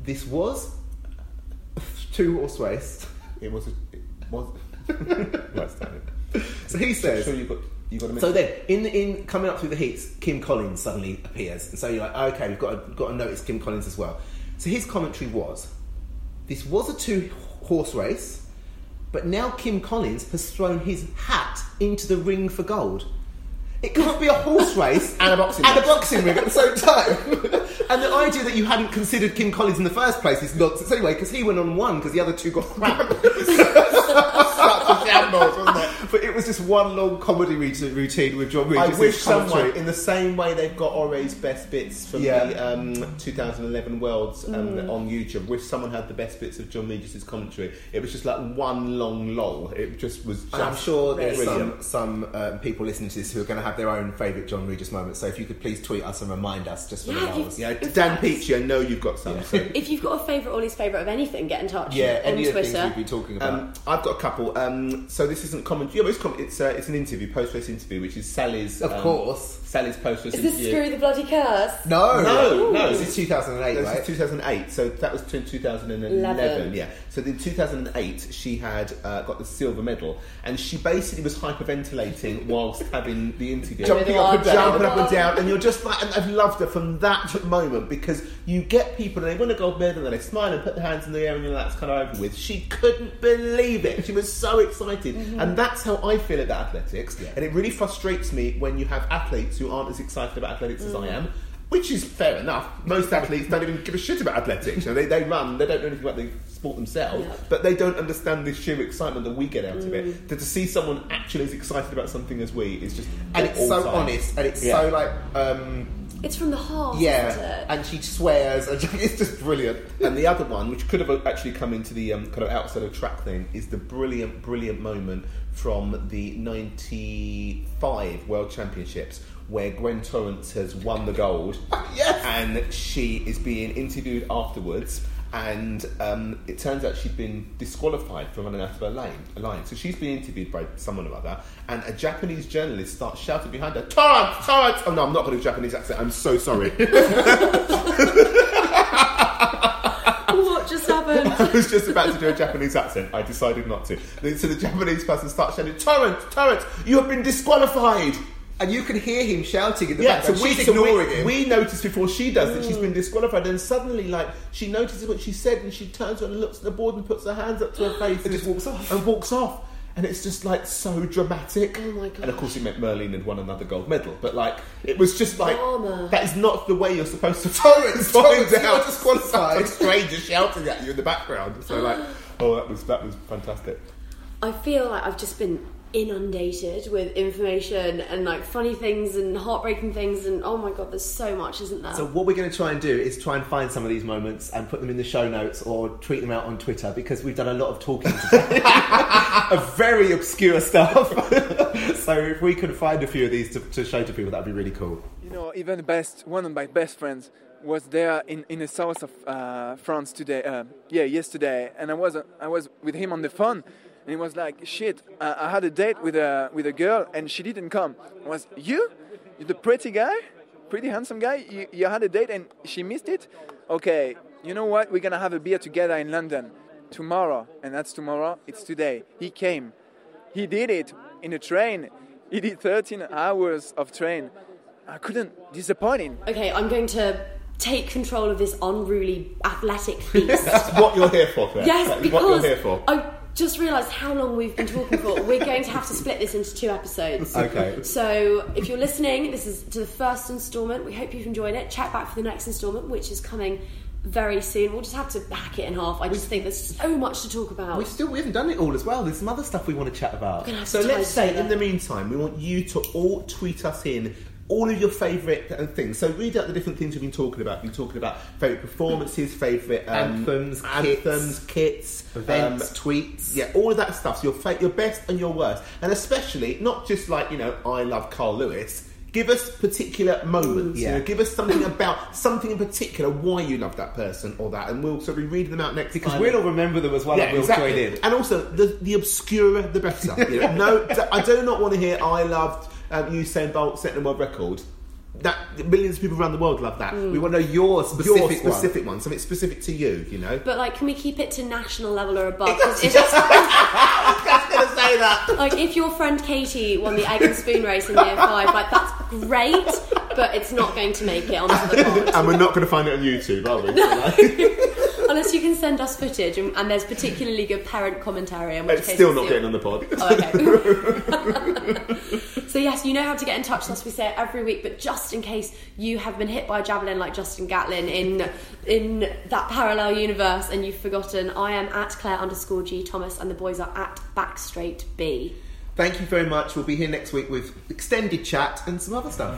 This was a two horse race. It was. A, it was. right. So he says, So you got you got a So then, in in coming up through the heats, Kim Collins suddenly appears, and so you're like, okay, we've got to, got to notice Kim Collins as well. So his commentary was, this was a two horse race, but now Kim Collins has thrown his hat into the ring for gold. It can't be a horse race And a boxing and a boxing ring at the same time. and the idea that you hadn't considered Kim Collins in the first place is nonsense anyway, because he went on one because the other two got crap. Such a shambles, wasn't it? But it was just one long comedy routine routine with John I Regis. wish someone, in the same way they've got Ore's best bits from Yeah. the um, 2011 Worlds um, on YouTube, wish someone had the best bits of John Regis's commentary. It was just like one long lol. It just was. Just I'm sure there's brilliant. some some um, people listening to this who are going to have their own favourite John Regis moments. So if you could please tweet us and remind us just for Yeah, the you- lulls. Yeah, Dan Peachy, I know you've got some. So. If you've got a favourite or least favourite of anything, get in touch Yeah, on any of the things we've been talking about. Um, I've got a couple. Um, so this isn't commentary. Yeah, but it's com- it's uh, it's an interview, post race interview, which is Sally's. Of um, course. Sally's post race Is this interview. Screw the Bloody Curse? No, No, no, This is 2008, This right? is 2008. So that was in 2011. Eleven. Yeah. So in 2008, she had uh, got the silver medal, and she basically was hyperventilating whilst having the interview, Jumping up and down. jumping up and down, and you're just like, and I've loved her from that moment because you get people and they win a gold medal and they smile and put their hands in the air and you're like, that's kind of over with. She couldn't believe it. She was so excited, and that's how I feel about athletics. And it really frustrates me when you have athletes who aren't as excited about athletics as I am. Which is fair enough. Most athletes don't even give a shit about athletics. You know, they, they run, they don't know anything about the sport themselves, Yeah. but they don't understand the sheer excitement that we get out of it. To, to see someone actually as excited about something as we is just and it's so time. honest, and it's Yeah. so like, um, It's from the heart, isn't yeah, it? and she swears, and it's just brilliant. And the other one, which could have actually come into the um, kind of outside of track thing, is the brilliant, brilliant moment from the '95 World Championships where Gwen Torrence has won the gold, Yes. and she is being interviewed afterwards. And um, it turns out she'd been disqualified from running out of her lane, a line. So she's being interviewed by someone or other, and a Japanese journalist starts shouting behind her, "Torrence, Torrence!" Oh no, I'm not going to do a Japanese accent. I'm so sorry. what just happened? I was just about to do a Japanese accent. I decided not to. So the Japanese person starts shouting, "Torrence, Torrence, you have been disqualified!" And you can hear him shouting in the Yeah, so background. we, She's so ignoring we, him. we notice before she does that she's mm. been disqualified, and suddenly, like, she notices what she said, and she turns around and looks at the board and puts her hands up to her face And just walks off. and walks off. And it's just like so dramatic. Oh my god! And of course, it meant Merlene had won another gold medal, but like, it was just like Drama. that is not the way you're supposed to Torrence, find Torrence, you out. disqualified. Some stranger shouting at you in the background. So like, oh, that was that was fantastic. I feel like I've just been inundated with information and like funny things and heartbreaking things and oh my god, there's so much, isn't there? So what we're going to try and do is try and find some of these moments and put them in the show notes or tweet them out on Twitter because we've done a lot of talking today of very obscure stuff. so if we could find a few of these to, to show to people, that'd be really cool. You know, even best one of my best friends was there in, in the south of uh, France today. Uh, yeah, yesterday, and I was uh, I was with him on the phone, and he was like, "Shit, uh, I had a date with a with a girl, and she didn't come." I was you, you the pretty guy, pretty handsome guy. You, you had a date and she missed it. Okay, you know what? We're gonna have a beer together in London tomorrow, and that's tomorrow. It's today. He came. He did it in a train. He did 13 hours of train. I couldn't disappoint him. okay, I'm going to take control of this unruly athletic beast. That's what you're here for, Claire. yes, That is what you're here for. I just realised how long we've been talking for. We're going to have to split this into two episodes. Okay. So if you're listening, this is to the first instalment. We hope you've enjoyed it. Check back for the next instalment, which is coming very soon. We'll just have to hack it in half. I just think there's so much to talk about. We still we haven't done it all as well. There's some other stuff we want to chat about. So let's say, in the meantime, we want you to all tweet us in all of your favourite things. So read out the different things we've been talking about. We've been talking about favourite performances, favourite um, Anthems, anthems, kits, Events, um, tweets. yeah, all of that stuff. So your fa- your best and your worst, and especially not just like you know, I love Carl Lewis. Give us particular moments. Yeah. You know, give us something about something in particular why you love that person or that, and we'll sort of read them out next Because time. we'll all remember them as well and we'll exactly. join in. And also, the, the obscurer, the better. You know, no, I do not want to hear I loved um, Usain Bolt setting a world record. That millions of people around the world love that. We want to know your specific, Your one. specific one. something specific to you. You know. But like, can we keep it to national level or above? 'Cause if, gonna say that. like, if your friend Katie won the egg and spoon race in year five, like that's great, but it's not going to make it onto the pod. and we're not going to find it on YouTube, are we? So, Unless you can send us footage, and, and there's particularly good parent commentary. In which it's case still not getting on the pod. Oh, okay. so yes, you know how to get in touch with us. We say it every week, but just in case you have been hit by a javelin like Justin Gatlin in in that parallel universe and you've forgotten, I am at Claire underscore G Thomas, and the boys are at Backstraight B. Thank you very much. We'll be here next week with extended chat and some other stuff.